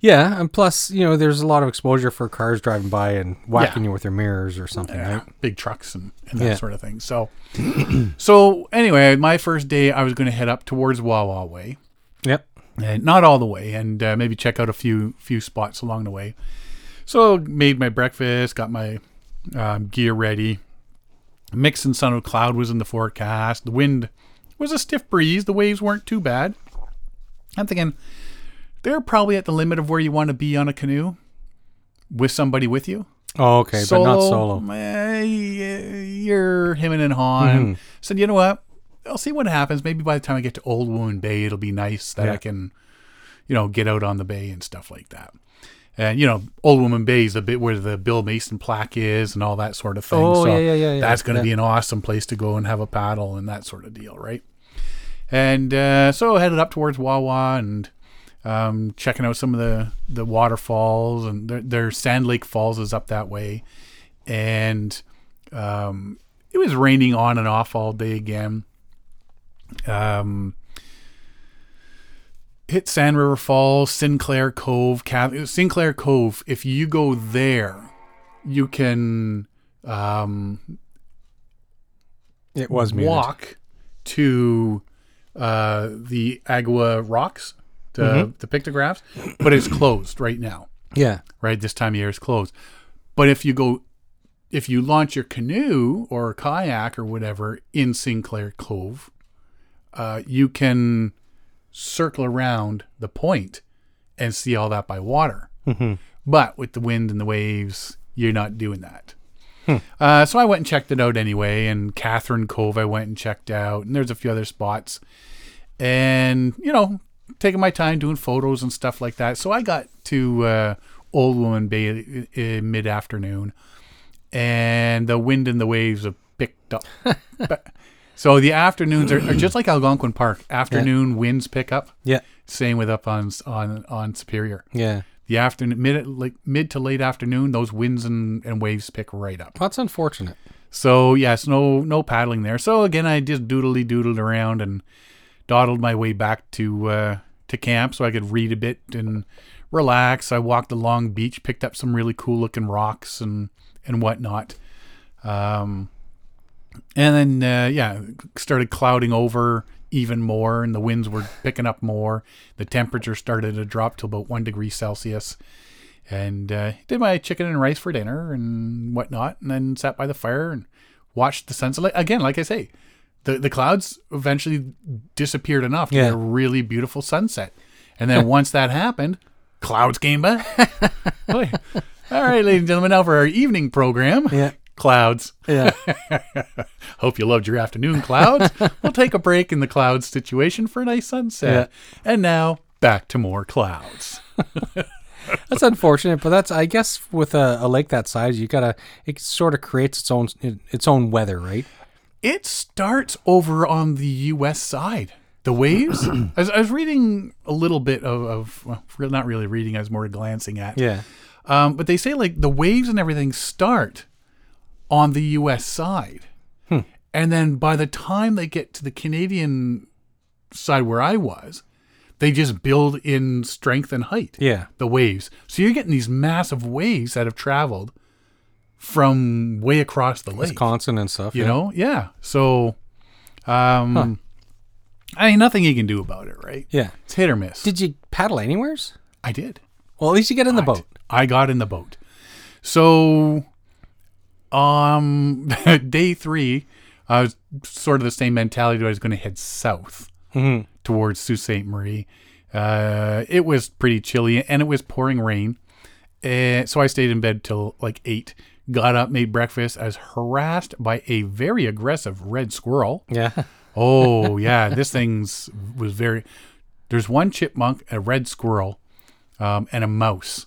Yeah, and plus, you know, there's a lot of exposure for cars driving by and whacking Yeah. you with their mirrors or something, Yeah, right? big trucks and, and that Yeah. sort of thing. So, (clears throat) so anyway, my first day, I was going to head up towards Wawa Way. Yep. and not all the way, and uh, maybe check out a few few spots along the way. So made my breakfast, got my um, gear ready. Mix and sun of cloud was in the forecast. The wind was a stiff breeze. The waves weren't too bad. I'm thinking they're probably at the limit of where you want to be on a canoe with somebody with you. Oh, okay, but not solo. eh, you're him and hawing. Mm-hmm. Said, you know what? I'll see what happens. Maybe by the time I get to Old Woman Bay, it'll be nice that I can, you know, get out on the bay and stuff like that. And you know, Old Woman Bay is a bit where the Bill Mason plaque is and all that sort of thing. Oh, so yeah, yeah, yeah, yeah. That's going to Yeah. be an awesome place to go and have a paddle and that sort of deal, right? And uh, so I headed up towards Wawa and um, checking out some of the, the waterfalls and their, their Sand Lake Falls is up that way. And um, it was raining on and off all day again. Um, hit Sand River Falls, Sinclair Cove, Cath- Sinclair Cove. If you go there, you can um, It was muted. walk to uh, the Agawa Rocks, the, the pictographs, but it's closed right now. Yeah. Right, this time of year is closed. But if you go, if you launch your canoe or kayak or whatever in Sinclair Cove, uh, you can circle around the point and see all that by water. But with the wind and the waves, you're not doing that. Uh, so I went and checked it out anyway. And Katherine Cove, I went and checked out. And there's a few other spots. And, you know, taking my time doing photos and stuff like that. So I got to uh, Old Woman Bay in mid afternoon. And the wind and the waves have picked up. (laughs) But- so the afternoons are, are just like Algonquin Park. Afternoon winds pick up. Yeah. Same with up on on on Superior. Yeah. The afternoon mid like mid to late afternoon, those winds and, and waves pick right up. That's unfortunate. So yes, no no paddling there. So again, I just doodly doodled around and dawdled my way back to uh, to camp so I could read a bit and relax. I walked along beach, picked up some really cool looking rocks and and whatnot. Um, and then uh, yeah, started clouding over even more, and the winds were picking up more. The temperature started to drop to about one degree Celsius and uh, did my chicken and rice for dinner and whatnot, and then sat by the fire and watched the sunset. Again, like I say, the the clouds eventually disappeared enough to Yeah. get a really beautiful sunset, and then (laughs) once that happened, clouds came back. (laughs) All right, ladies and gentlemen, now for our evening program. Yeah. Clouds. Yeah. (laughs) Hope you loved your afternoon clouds. (laughs) we'll take a break in the clouds situation for a nice sunset. And now back to more clouds. (laughs) that's unfortunate, but that's I guess with a, a lake that size, you gotta it sort of creates its own its own weather, right? It starts over on the U.S. side. The waves. (clears throat) I, was, I was reading a little bit of, of well, not really reading. I was more glancing at. Yeah. Um, but they say like the waves and everything start on the U.S. side, and then by the time they get to the Canadian side where I was, they just build in strength and height. Yeah. the waves. So you're getting these massive waves that have traveled from way across the lake. Wisconsin and stuff. you yeah. know, yeah. So, um, I mean, nothing you can do about it, right? Yeah. It's hit or miss. Did you paddle anywheres? I did. Well, at least you get in the boat. I got in the boat. So, um, (laughs) day three, I was sort of the same mentality. I was going to head south towards Sault Ste. Marie. Uh, it was pretty chilly and it was pouring rain. Uh, so I stayed in bed till like eight. Got up, made breakfast. I was harassed by a very aggressive red squirrel. Yeah. (laughs) Oh yeah, this thing's was very. There's one chipmunk, a red squirrel, um, and a mouse.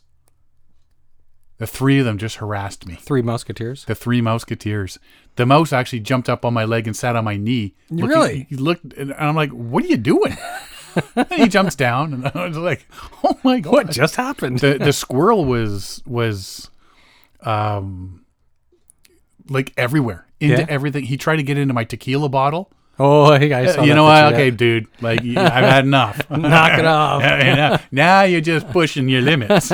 The three of them just harassed me. Three Musketeers. The three musketeers. The mouse actually jumped up on my leg and sat on my knee. looking- Really? He looked, and I'm like, "What are you doing?" (laughs) and he jumps down, and I was like, "Oh my god!" What just happened? the the squirrel was was um like everywhere into Yeah? everything. He tried to get into my tequila bottle. oh, hey guys. you know what? Okay, dude. Like you- I've had enough. (laughs) Knock it (laughs) off. now, now you're just pushing your limits.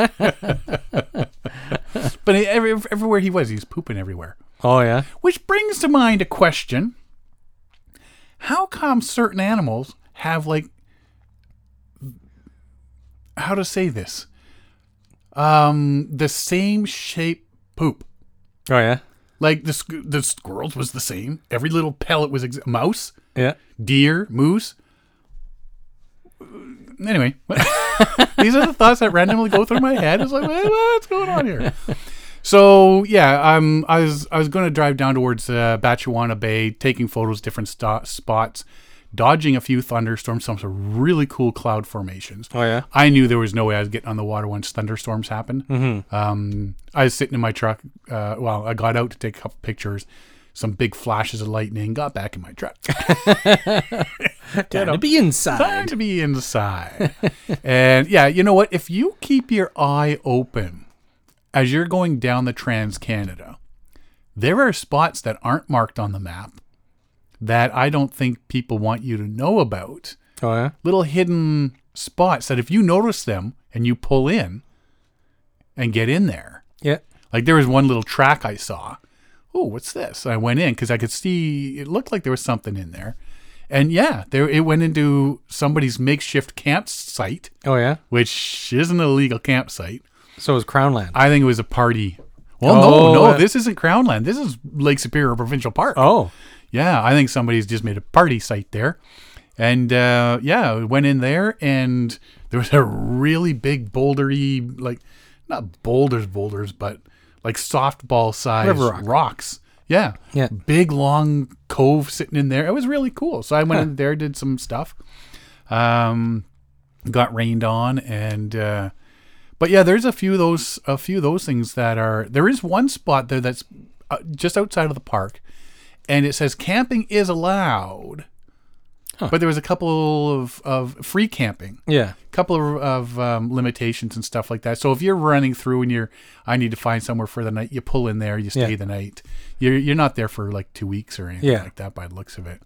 (laughs) but every, everywhere he was, he was pooping everywhere. Oh yeah. Which brings to mind a question: How come certain animals have like how to say this? Um, the same shape poop. Oh yeah. Like the the squirrels was the same. Every little pellet was ex- mouse, Yeah. deer, moose. Anyway, (laughs) these are the thoughts that randomly go through my head. It's like, "Hey, what's going on here? So yeah, um, I was I was going to drive down towards uh, Batchewana Bay, taking photos, different sto- spots, dodging a few thunderstorms, some some really cool cloud formations. Oh yeah. I knew there was no way I was getting on the water once thunderstorms happened. Mm-hmm. Um, I was sitting in my truck. Uh, well, I got out to take a couple pictures. Some big flashes of lightning. Got back in my truck. (laughs) (laughs) Time to be inside. Time to be inside. and yeah, you know what? If you keep your eye open as you're going down the Trans Canada, there are spots that aren't marked on the map that I don't think people want you to know about. Oh yeah. Little hidden spots that if you notice them and you pull in and get in there, Yeah. like there was one little track I saw. Oh, what's this? I went in because I could see it looked like there was something in there, and yeah, there it went into somebody's makeshift campsite, Oh yeah. which isn't a legal campsite. So it was Crownland. I think it was a party. Well, Oh, no, no, uh, this isn't Crownland. This is Lake Superior Provincial Park. oh. Yeah, I think somebody's just made a party site there. And uh, yeah, went in there and there was a really big bouldery, like not boulders, boulders, but like softball size rock. rocks. Yeah. Yeah. Big long cove sitting in there. It was really cool. So I went in there, did some stuff. Um, got rained on and uh, but yeah, there's a few of those a few of those things that are there is one spot there that's uh, just outside of the park and it says camping is allowed. But there was a couple of, of free camping, Yeah. couple of, of um, limitations and stuff like that. So if you're running through and you're, I need to find somewhere for the night, you pull in there, you stay Yeah. the night. You're you're not there for like two weeks or anything Yeah. like that by the looks of it.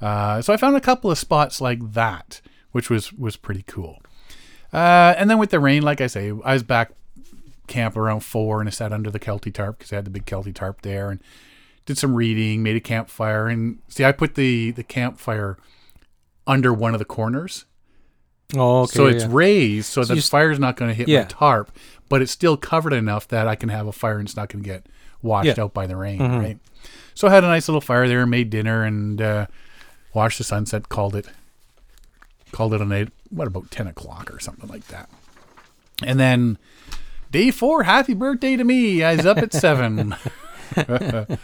Uh, so I found a couple of spots like that, which was was pretty cool. Uh, and then with the rain, like I say, I was back camp around four and I sat under the Kelty tarp because I had the big Kelty tarp there and did some reading, made a campfire. And see, I put the, the campfire under one of the corners. Oh, okay. so it's yeah. raised so, you the fire's not going to hit Yeah. my tarp, but it's still covered enough that I can have a fire and it's not going to get washed Yeah. Mm-hmm. out by the rain, right? So I had a nice little fire there, made dinner, and uh, watched the sunset. Called it, called it a night. What about ten o'clock or something like that? And then day four, happy birthday to me! I was up at seven. (laughs) (laughs)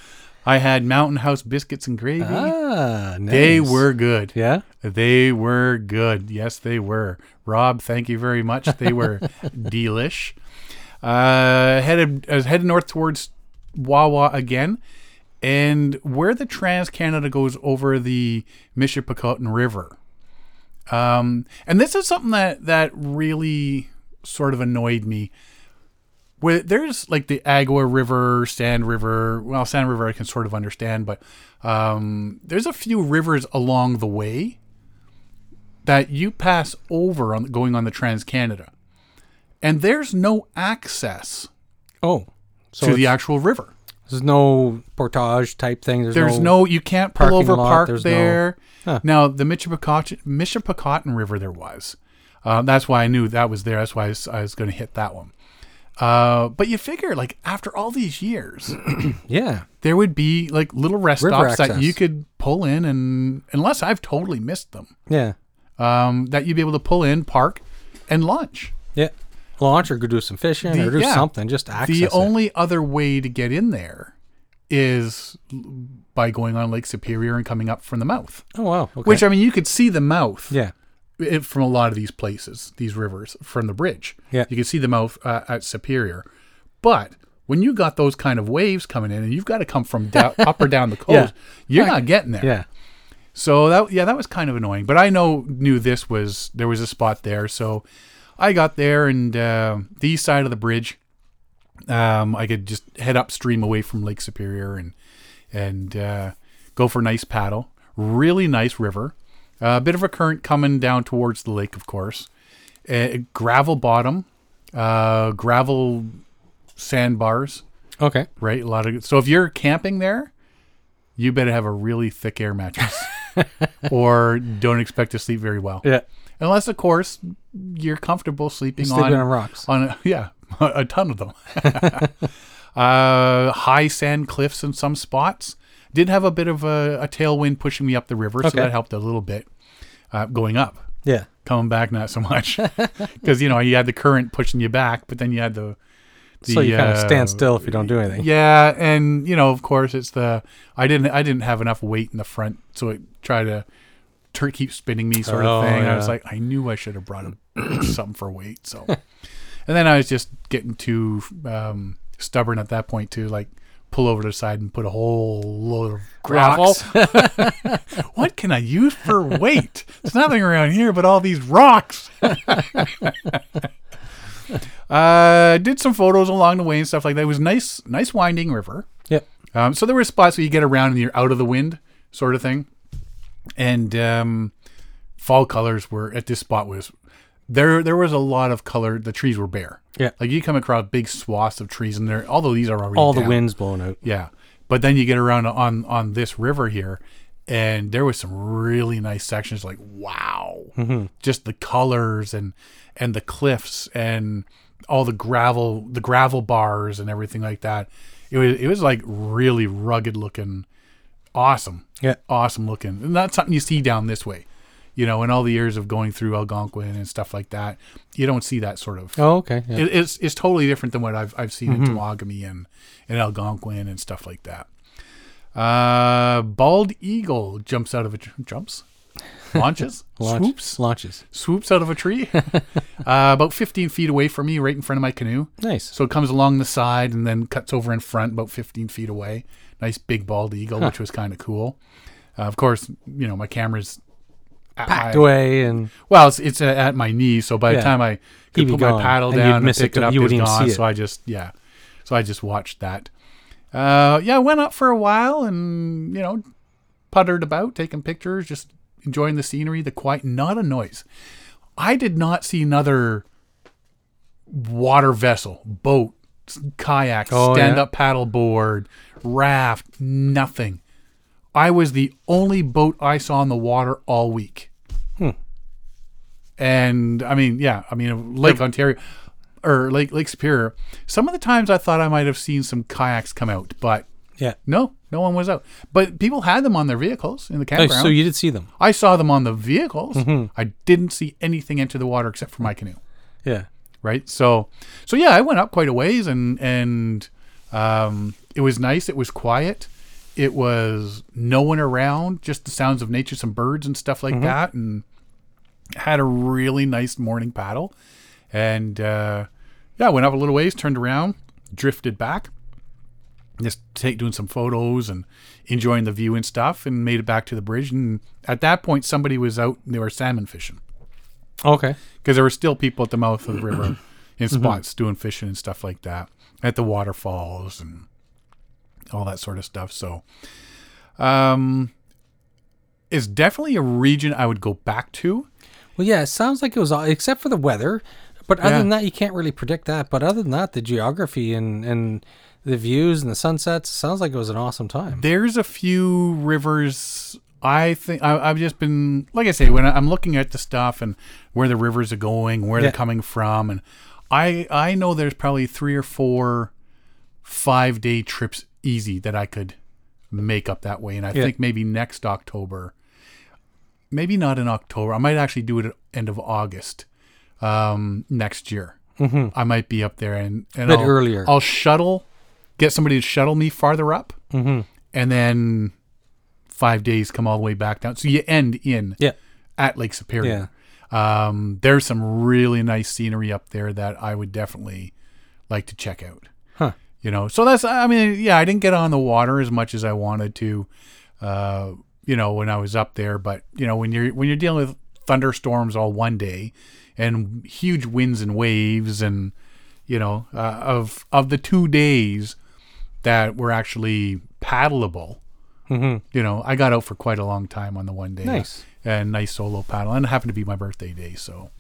I had Mountain House biscuits and gravy. Ah, nice. They were good. Yeah. They were good. Yes, they were. Rob, thank you very much. They were (laughs) delish. Uh, headed I was headed north towards Wawa again, and where the Trans Canada goes over the Michipicoten River. Um, and this is something that that really sort of annoyed me. Where there's like the Agawa River, Sand River. Well, Sand River I can sort of understand, but um, there's a few rivers along the way that you pass over on going on the Trans Canada, and there's no access Oh. So to the actual river. there's no portage type thing. There's, There's no, you can't pull over lot, park there's no- there. Huh. Now the Michipicoten, River there was. Uh, that's why I knew that was there. That's why I was, I was going to hit that one. Uh, but you figure, like after all these years, (clears throat) Yeah. there would be like little rest River stops that you could pull in, and unless I've totally missed them, Yeah. um, that you'd be able to pull in, park, and launch. Yeah. Launch or go do some fishing The- or do yeah. something. Just access the it. only other way to get in there is by going on Lake Superior and coming up from the mouth. Oh wow. Okay. Which I mean, you could see the mouth yeah. It, from a lot of these places, these rivers from the bridge. Yeah. you can see the mouth uh, at Superior, but when you got those kind of waves coming in, and you've got to come from down, (laughs) up or down the coast, you're not getting there. Yeah. So that yeah, that was kind of annoying. But I know knew this was there was a spot there, so I got there and uh, the east side of the bridge. Um, I could just head upstream away from Lake Superior and and uh, go for a nice paddle. Really nice river. A bit of a current coming down towards the lake, of course. Uh, gravel bottom, uh, gravel sandbars Okay. right? A lot of so if you're camping there, you better have a really thick air mattress, (laughs) or don't expect to sleep very well. Yeah. Unless, of course, you're comfortable sleeping, Sleeping on on rocks. on a, yeah (laughs) a ton of them. (laughs) uh, high sand cliffs in some spots. Did have a bit of a, a tailwind pushing me up the river, so Okay. that helped a little bit. Uh, going up, Yeah. coming back, not so much, (laughs) because you know you had the current pushing you back, but then you had the. the so you kind of uh, stand still if you don't do anything. yeah, and you know, of course, it's the I didn't I didn't have enough weight in the front, so it tried to tur keep spinning me sort Oh, of thing. I was yeah. like, I knew I should have brought a, (clears throat) something for weight. So, and then I was just getting too um, stubborn at that point to like pull over to the side and put a whole load of gravel. (laughs) what can I use for weight? There's nothing around here but all these rocks. (laughs) uh, did some photos along the way and stuff like that. It was nice, nice winding river. Yep. Um, so there were spots where you get around and you're out of the wind, sort of thing. And um, fall colors were at this spot was there. There was a lot of color. The trees were bare. Yeah. like you come across big swaths of trees, and there. Although these are already All the winds blowing out. Yeah. But then you get around on on this river here and there was some really nice sections like wow. Mm-hmm. Just the colors and and the cliffs and all the gravel the gravel bars and everything like that. It was it was like really rugged looking awesome. Yeah. Awesome looking. And that's something you see down this way. You know, in all the years of going through Algonquin and stuff like that, you don't see that sort of Oh, okay. Yeah. it, it's it's totally different than what I've I've seen in Temagami and and Algonquin and stuff like that. Uh, bald eagle jumps out of a jumps, launches, (laughs) Launch- swoops, Launches. swoops out of a tree, (laughs) uh, about fifteen feet away from me, right in front of my canoe. Nice. So it comes along the side and then cuts over in front, about fifteen feet away. Nice big bald eagle, which was kind of cool. Uh, of course, you know my camera's Packed my- away and well, it's, it's at my knee, so by Yeah. the time I could put my paddle and down and miss it, pick it up, you wouldn't gone. So I just yeah, so I just watched that. Uh, yeah, I went up for a while and you know puttered about, taking pictures, just enjoying the scenery, the quiet, not a noise. I did not see another water vessel, boat, kayak, Oh, stand-up paddle board, raft, nothing. I was the only boat I saw in the water all week. And I mean, yeah, I mean, Lake Ontario or Lake Lake Superior. Some of the times I thought I might have seen some kayaks come out, but yeah. no, no one was out. But people had them on their vehicles in the Oh, campground. so you did see them. I saw them on the vehicles. I didn't see anything enter the water except for my canoe Yeah. right? So, so yeah, I went up quite a ways, and and um, it was nice. It was quiet. It was no one around, just the sounds of nature, some birds and stuff like that, and had a really nice morning paddle. And uh, yeah, went up a little ways, turned around, drifted back, just take doing some photos and enjoying the view and stuff, and made it back to the bridge. And at that point, somebody was out; and they were salmon fishing Okay. because there were still people at the mouth of the river in spots doing fishing and stuff like that at the waterfalls and all that sort of stuff. So, um, it's definitely a region I would go back to. Well, yeah, it sounds like it was, all except for the weather. But other Yeah. than that, you can't really predict that. But other than that, the geography and, and the views and the sunsets sounds like it was an awesome time. There's a few rivers. I think I, I've just been, like I say, when I'm looking at the stuff and where the rivers are going, where Yeah. they're coming from, and I I know there's probably three or four five day trips easy that I could make up that way. And I Yeah. think maybe next October, maybe not in October. I might actually do it at end of August um, next year. Mm-hmm. I might be up there and, and Bit I'll, earlier. I'll shuttle, get somebody to shuttle me farther up, Mm-hmm. and then five days come all the way back down. So you end in Yeah. at Lake Superior. Um, there's some really nice scenery up there that I would definitely like to check out. You know, so that's I mean, yeah, I didn't get on the water as much as I wanted to, uh, you know, when I was up there. But you know, when you're when you're dealing with thunderstorms all one day and huge winds and waves and you know uh, of of the two days that were actually paddleable Mm-hmm. you know, I got out for quite a long time on the one day. Nice. And nice solo paddle. And it happened to be my birthday day. So,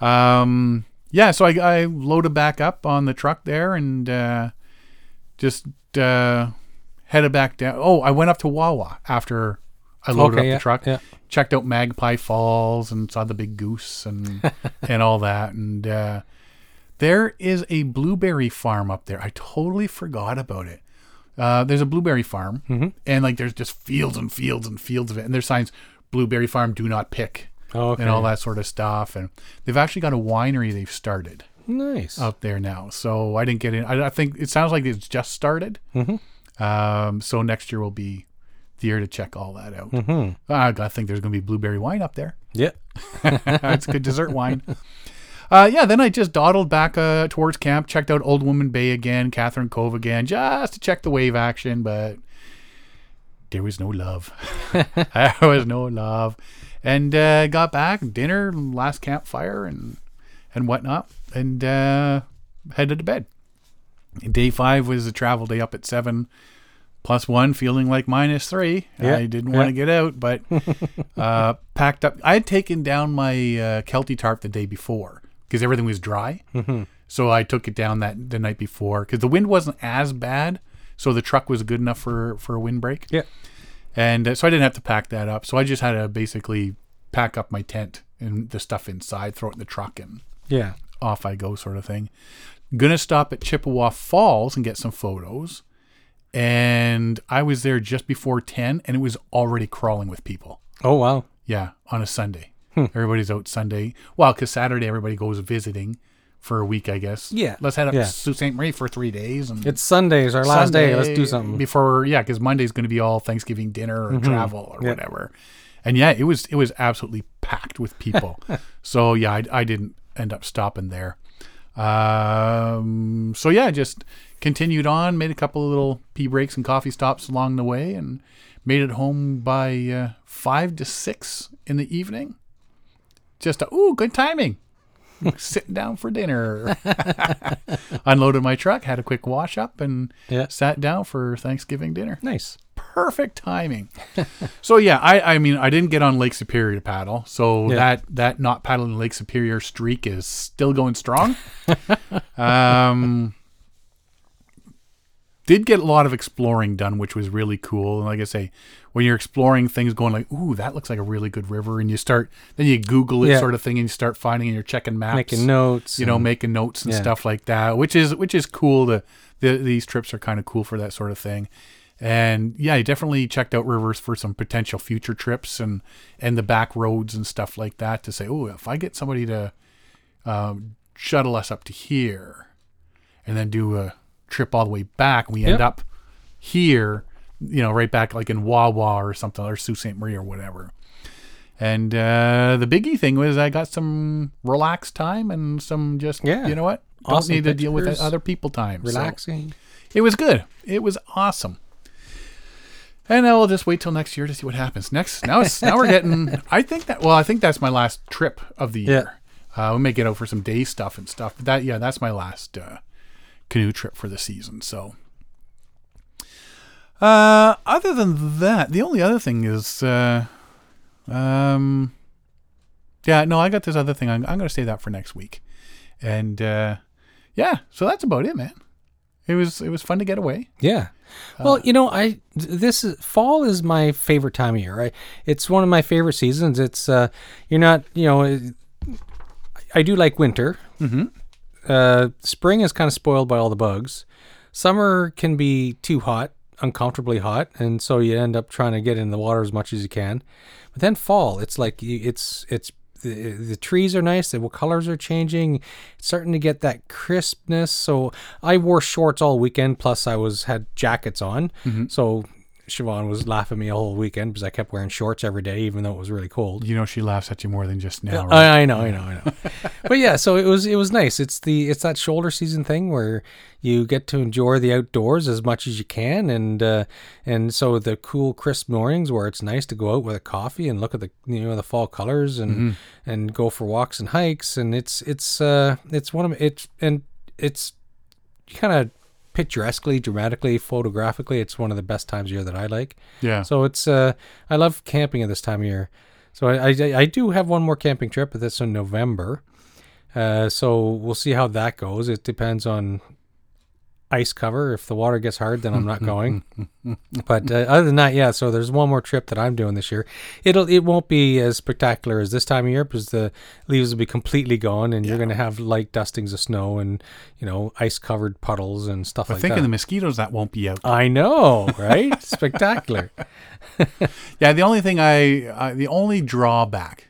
um, yeah, so I, I loaded back up on the truck there and uh, just uh, headed back down. Oh, I went up to Wawa after I loaded Okay, up yeah, the truck. yeah. Checked out Magpie Falls and saw the big goose and (laughs) and all that. And uh, there is a blueberry farm up there. I totally forgot about it. Uh, there's a blueberry farm, Mm-hmm. and like there's just fields and fields and fields of it, and there's signs blueberry farm do not pick Oh, okay. and all that sort of stuff. And they've actually got a winery they've started Nice. up there now. So I didn't get in. I, I think it sounds like it's just started. Mm-hmm. Um, so next year will be the year to check all that out. Mm-hmm. I, I think there's going to be blueberry wine up there. Yeah. (laughs) it's good dessert wine. Uh, yeah, then I just dawdled back uh, towards camp, checked out Old Woman Bay again, Katherine Cove again, just to check the wave action, but there was no love. (laughs) there was no love. And uh, got back, dinner, last campfire, and and whatnot, and uh, headed to bed. Day five was a travel day up at seven. plus one feeling like minus three. Yeah, I didn't want to get out, but (laughs) uh, packed up. I had taken down my uh, Kelty tarp the day before because everything was dry. Mm-hmm. So I took it down that the night before because the wind wasn't as bad. So the truck was good enough for, for a windbreak. Yeah. And uh, so I didn't have to pack that up. So I just had to basically pack up my tent and the stuff inside, throw it in the truck, and Yeah. off I go, sort of thing. Gonna stop at Chippewa Falls and get some photos. And I was there just before 10 and it was already crawling with people. Oh wow. Yeah, on a Sunday. Hmm. Everybody's out Sunday. Well, because Saturday everybody goes visiting for a week, I guess. Yeah. Let's head up Yeah. to Sault Ste. Marie for three days. And It's Sundays, our last day. Let's do something. before. Yeah, because Monday's going to be all Thanksgiving dinner or travel or Mm-hmm. Yeah. whatever. And yeah, it was it was absolutely packed with people. (laughs) so yeah, I, I didn't end up stopping there. Um, so yeah, just continued on, made a couple of little pee breaks and coffee stops along the way, and made it home by uh, five to six in the evening. Just a, ooh, good timing. (laughs) Sitting down for dinner. (laughs) Unloaded my truck, had a quick wash up, and Yeah. sat down for Thanksgiving dinner. Nice. Perfect timing. (laughs) so yeah, I I mean I didn't get on Lake Superior to paddle, so Yeah. that that not paddling Lake Superior streak is still going strong. um, did get a lot of exploring done, which was really cool. And like I say, when you're exploring things, going like, "Ooh, that looks like a really good river," and you start then you Google it, Yeah. sort of thing, and you start finding and you're checking maps, Making notes. you know, and- making notes and Yeah. stuff like that, which is which is cool. To the, these trips are kind of cool for that sort of thing. And yeah, I definitely checked out rivers for some potential future trips and and the back roads and stuff like that to say, oh, if I get somebody to um, shuttle us up to here, and then do a trip all the way back, and we end Yep. up here, you know, right back like in Wawa or something, or Sault Ste. Marie or whatever. And uh, the biggie thing was I got some relaxed time and some just, Yeah. you know what? Don't Awesome need to deal with other people time. So relaxing. it was good. It was awesome. And now we'll just wait till next year to see what happens. Next, now it's now we're getting. (laughs) I think that. Well, I think that's my last trip of the year. Uh, we may get out for some day stuff and stuff. But that, yeah, that's my last uh, canoe trip for the season. So, uh, other than that, the only other thing is, uh, um, yeah, no, I got this other thing. I'm, I'm going to say that for next week. And uh, yeah, so that's about it, man. It was it was fun to get away. Yeah. Well, you know, I this is fall is my favorite time of year. Right? It's one of my favorite seasons. It's uh, you're not, you know, I do like winter. Mm-hmm. Uh, spring is kind of spoiled by all the bugs. Summer can be too hot, uncomfortably hot, and so you end up trying to get in the water as much as you can. But then fall, it's like it's it's the, the trees are nice. The colors are changing. It's starting to get that crispness. So I wore shorts all weekend. Plus I was had jackets on. Mm-hmm. So Siobhan was laughing at me a whole weekend because I kept wearing shorts every day, even though it was really cold. You know, she laughs at you more than just now. Right? I, I know, I know, I know. (laughs) but yeah, so it was it was nice. It's the it's that shoulder season thing where you get to enjoy the outdoors as much as you can, and uh, and so the cool crisp mornings where it's nice to go out with a coffee and look at the you know the fall colors and and go for walks and hikes, and it's it's uh it's one of it's and it's kind of picturesquely, dramatically, photographically, it's one of the best times of year that I like. yeah. So it's uh, I love camping at this time of year. So I, I I do have one more camping trip, but that's in November. Uh, so we'll see how that goes. It depends on ice cover. If the water gets hard, then I'm not going. but uh, other than that, yeah. So there's one more trip that I'm doing this year. It'll it won't be as spectacular as this time of year because the leaves will be completely gone, and you're going to have light dustings of snow and you know ice covered puddles and stuff I like think that. of the mosquitoes that won't be out. I know, right? (laughs) Spectacular. (laughs) Yeah, the only thing I, uh, the only drawback,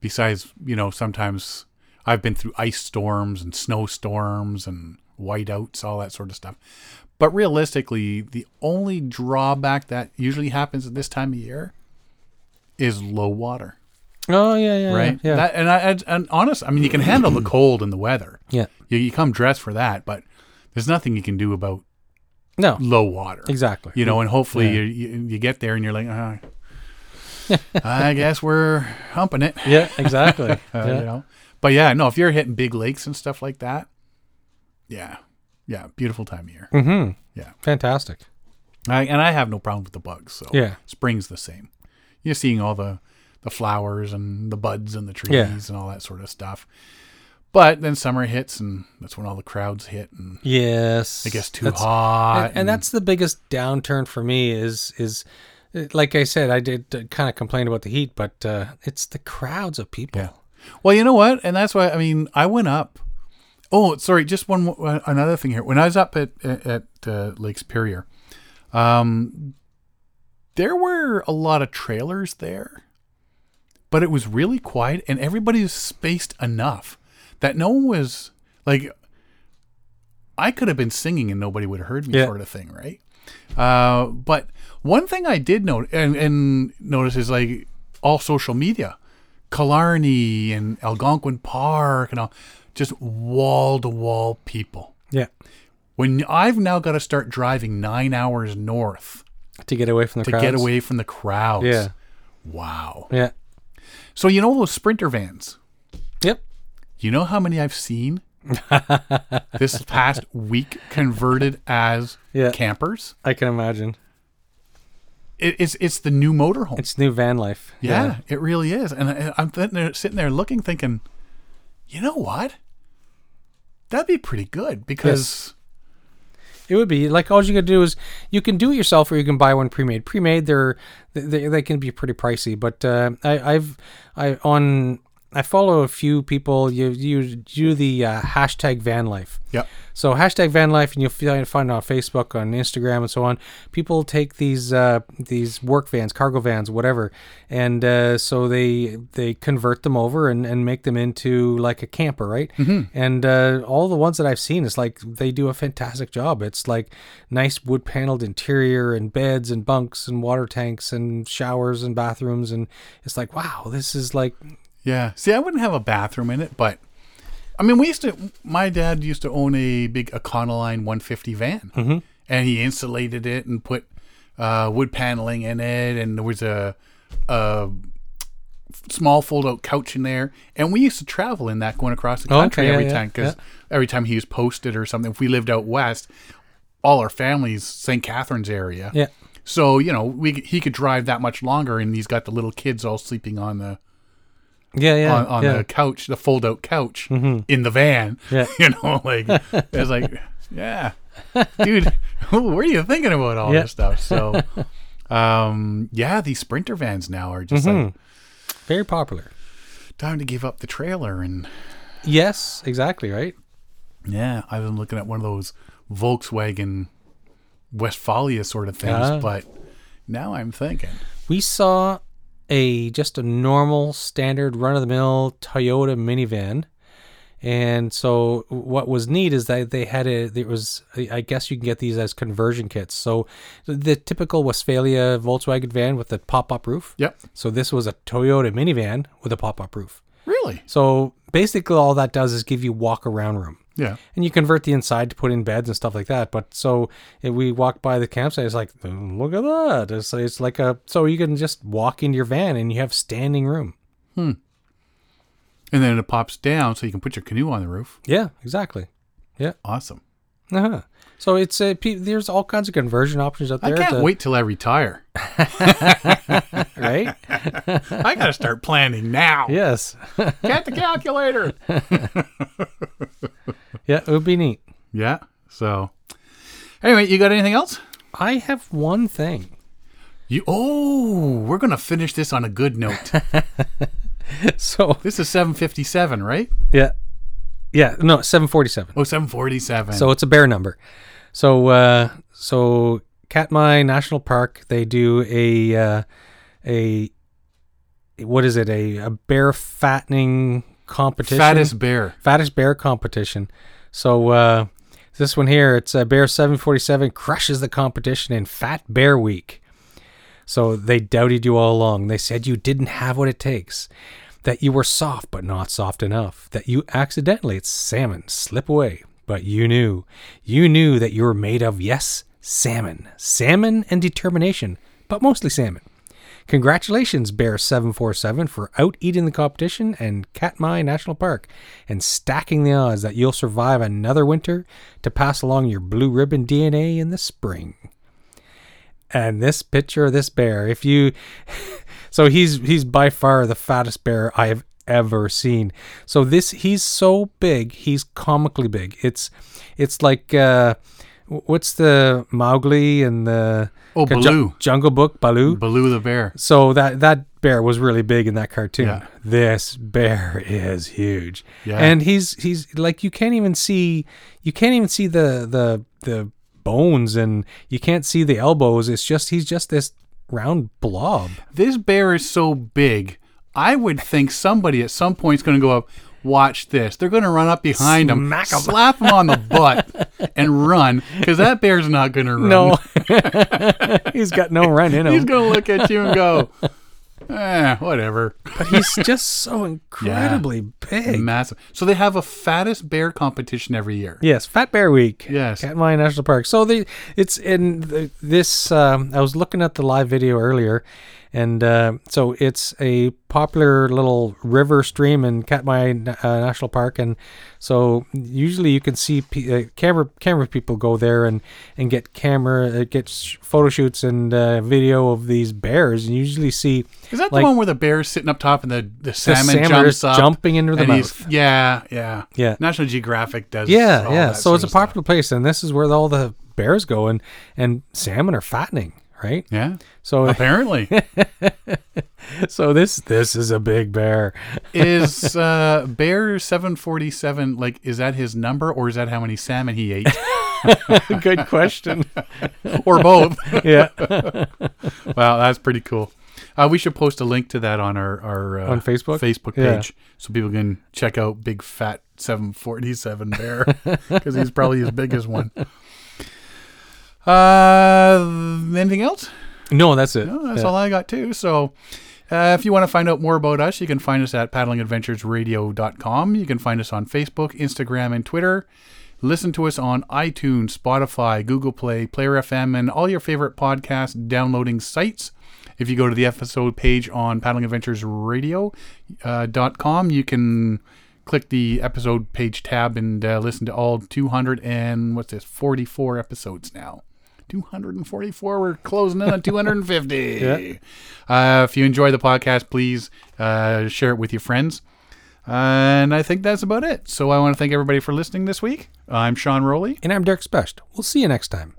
besides you know sometimes I've been through ice storms and snowstorms and whiteouts, all that sort of stuff. But realistically, the only drawback that usually happens at this time of year is low water, Oh yeah, yeah, right? Yeah, That, and I, and- honest, I mean, you can handle the cold and the weather. yeah. You, you come dressed for that, but there's nothing you can do about No, low water. exactly. you know, and hopefully Yeah. you, you you get there and you're like, uh, (laughs) I guess we're humping it, Yeah, exactly. (laughs) uh, yeah. you know. But yeah, no, if you're hitting big lakes and stuff like that, yeah, yeah, beautiful time of year. Mm-hmm. Yeah. Fantastic. I, and I have no problem with the bugs. So Yeah. spring's the same. You're seeing all the the flowers and the buds and the trees Yeah. and all that sort of stuff. But then summer hits, and that's when all the crowds hit, and Yes. it gets too hot. and, and that's the biggest downturn for me is is uh, like I said, I did kind of complain about the heat, but uh, it's the crowds of people. Yeah. Well, you know what? And that's why I mean, I went up. Oh, sorry, just one more, another thing here. When I was up at at uh, Lake Superior, um, there were a lot of trailers there, but it was really quiet, and everybody was spaced enough that no one was like. I could have been singing and nobody would have heard me, Yeah. sort of thing, right? Uh, but one thing I did note and, and notice is like all social media, Killarney and Algonquin Park and all, just wall to wall people. Yeah. When I've now got to start driving nine hours north To get away from the to crowds. get away from the crowds. Yeah. Wow. Yeah. So you know those sprinter vans? Yep. You know how many I've seen (laughs) this past week converted as Yeah. campers? I can imagine. It, it's it's the new motorhome. It's new van life. Yeah, it really is. And I, I'm sitting there, sitting there looking, thinking, you know what? That'd be pretty good because It would be like all you gotta do is you can do it yourself or you can buy one pre-made. Pre-made, they're they, they can be pretty pricey, but uh, I, I've I on I follow a few people. You you do the uh, hashtag van life. Yep. So hashtag van life, and you'll find on Facebook, on Instagram, and so on. People take these uh, these work vans, cargo vans, whatever, and uh, so they they convert them over and, and make them into like a camper, right? Mm-hmm. And uh, all the ones that I've seen, it's like they do a fantastic job. It's like nice wood paneled interior and beds and bunks and water tanks and showers and bathrooms, and it's like wow, this is like Yeah. See, I wouldn't have a bathroom in it, but I mean, we used to. My dad used to own a big Econoline 150 van, mm-hmm. and he insulated it and put uh, wood paneling in it, and there was a, a small fold-out couch in there, and we used to travel in that going across the Oh, country okay, every yeah, time because every time he was posted or something. If we lived out west, all our families St. Catharines area. yeah. So you know, we he could drive that much longer, and he's got the little kids all sleeping on the Yeah, yeah, on, on yeah. Mm-hmm. the couch, the fold out couch in the van. (laughs) Yeah. You know, like it's like, yeah, dude, (laughs) what were you thinking about all Yeah. this stuff? So, um, yeah, these sprinter vans now are just like Very popular. time to give up the trailer. And Yes, exactly, right? yeah, I've been looking at one of those Volkswagen Westfalia sort of things, Ah. but now I'm thinking, We saw a just a normal standard run of the mill Toyota minivan. And so what was neat is that they had a it was I guess you can get these as conversion kits. So the typical Westfalia Volkswagen van with the pop-up roof. yep, So this was a Toyota minivan with a pop-up roof. really, So basically all that does is give you walk around room. yeah, and you convert the inside to put in beds and stuff like that. But so if we walk by the campsite, it's like, "Oh, look at that! It's, it's like a so you can just walk into your van and you have standing room. Hmm. And then it pops down so you can put your canoe on the roof. Yeah, exactly. Yeah. Awesome. Uh-huh. So it's a there's all kinds of conversion options out there. I can't to- wait till I retire. (laughs) right? I got to start planning now. yes. Get the calculator. (laughs) Yeah, it would be neat. yeah. So, anyway, you got anything else? I have one thing. You oh, we're gonna finish this on a good note. (laughs) So this is 757, right? yeah, yeah, no, seven forty seven. Oh, 747. So it's a bear number. So uh, so Katmai National Park they do a uh, a what is it a, a bear fattening competition fattest bear. fattest bear competition. So uh, this one here it's uh, Bear 747 crushes the competition in Fat Bear Week. So they doubted you all along. They said you didn't have what it takes. That you were soft but not soft enough. That you accidentally, it's salmon, slip away. But you knew. You knew that you were made of, yes, salmon. Salmon and determination, but mostly salmon. Congratulations, Bear 747, for out eating the competition and Katmai National Park and stacking the odds that you'll survive another winter to pass along your blue ribbon DNA in the spring. And this picture of this bear, if you, (laughs) so he's he's by far the fattest bear I have ever seen. So this he's so big, he's comically big. It's it's like uh, what's the Mowgli and the Oh, Baloo. Jungle Book Baloo. Baloo the bear. So that that bear was really big in that cartoon. Yeah. This bear is huge. Yeah. And he's he's like you can't even see you can't even see the the the bones and you can't see the elbows. It's just he's just this round blob. This bear is so big. I would think somebody at some point is going to go up. Watch this. They're going to run up behind him, 'em. slap him on the butt, (laughs) and run because that bear's not going to run. No. (laughs) he's got no run in him. He's going to look at you and go, eh, whatever. But he's just so (laughs) incredibly big. Massive. So they have a fattest bear competition every year. Yes, Fat Bear Week. Yes. Katmai National Park. So the it's in the, this. Um, I was looking at the live video earlier, and uh, so it's a popular little river stream in Katmai uh, National Park, and so usually you can see pe- uh, camera camera people go there and and get camera uh, get sh- photo shoots and uh, video of these bears, and you usually see Is that Like- the one where the bear's sitting up top and the, the the salmon, salmon jumps up? jumping into the mouth. Yeah, yeah. Yeah. National Geographic does Yeah, yeah. So it's a popular place, and this is where all the bears go, and and salmon are fattening, right? Yeah. So (laughs) Apparently. so this this is a big bear. is (laughs) uh, Bear 747 like is that his number or is that how many salmon he ate (laughs) Good question. or both? yeah, wow, that's pretty cool. Uh, we should post a link to that on our our uh, On Facebook? Facebook Yeah. page so people can check out big fat 747 bear because he's probably his biggest one. Uh, anything else? no, that's it. No, that's Yeah. all I got too. So, uh, if you want to find out more about us, you can find us at paddlingadventuresradio.com. You can find us on Facebook, Instagram, and Twitter. Listen to us on iTunes, Spotify, Google Play, Player FM, and all your favorite podcast downloading sites. If you go to the episode page on paddlingadventuresradio.com, you can click the episode page tab and uh, listen to all 200 and what's this 44 episodes now 244 we're closing in on 250 (laughs) Yeah. uh, if you enjoy the podcast please uh, share it with your friends and i think that's about it so i want to thank everybody for listening this week i'm sean rowley And I'm Derek Specht. We'll see you next time.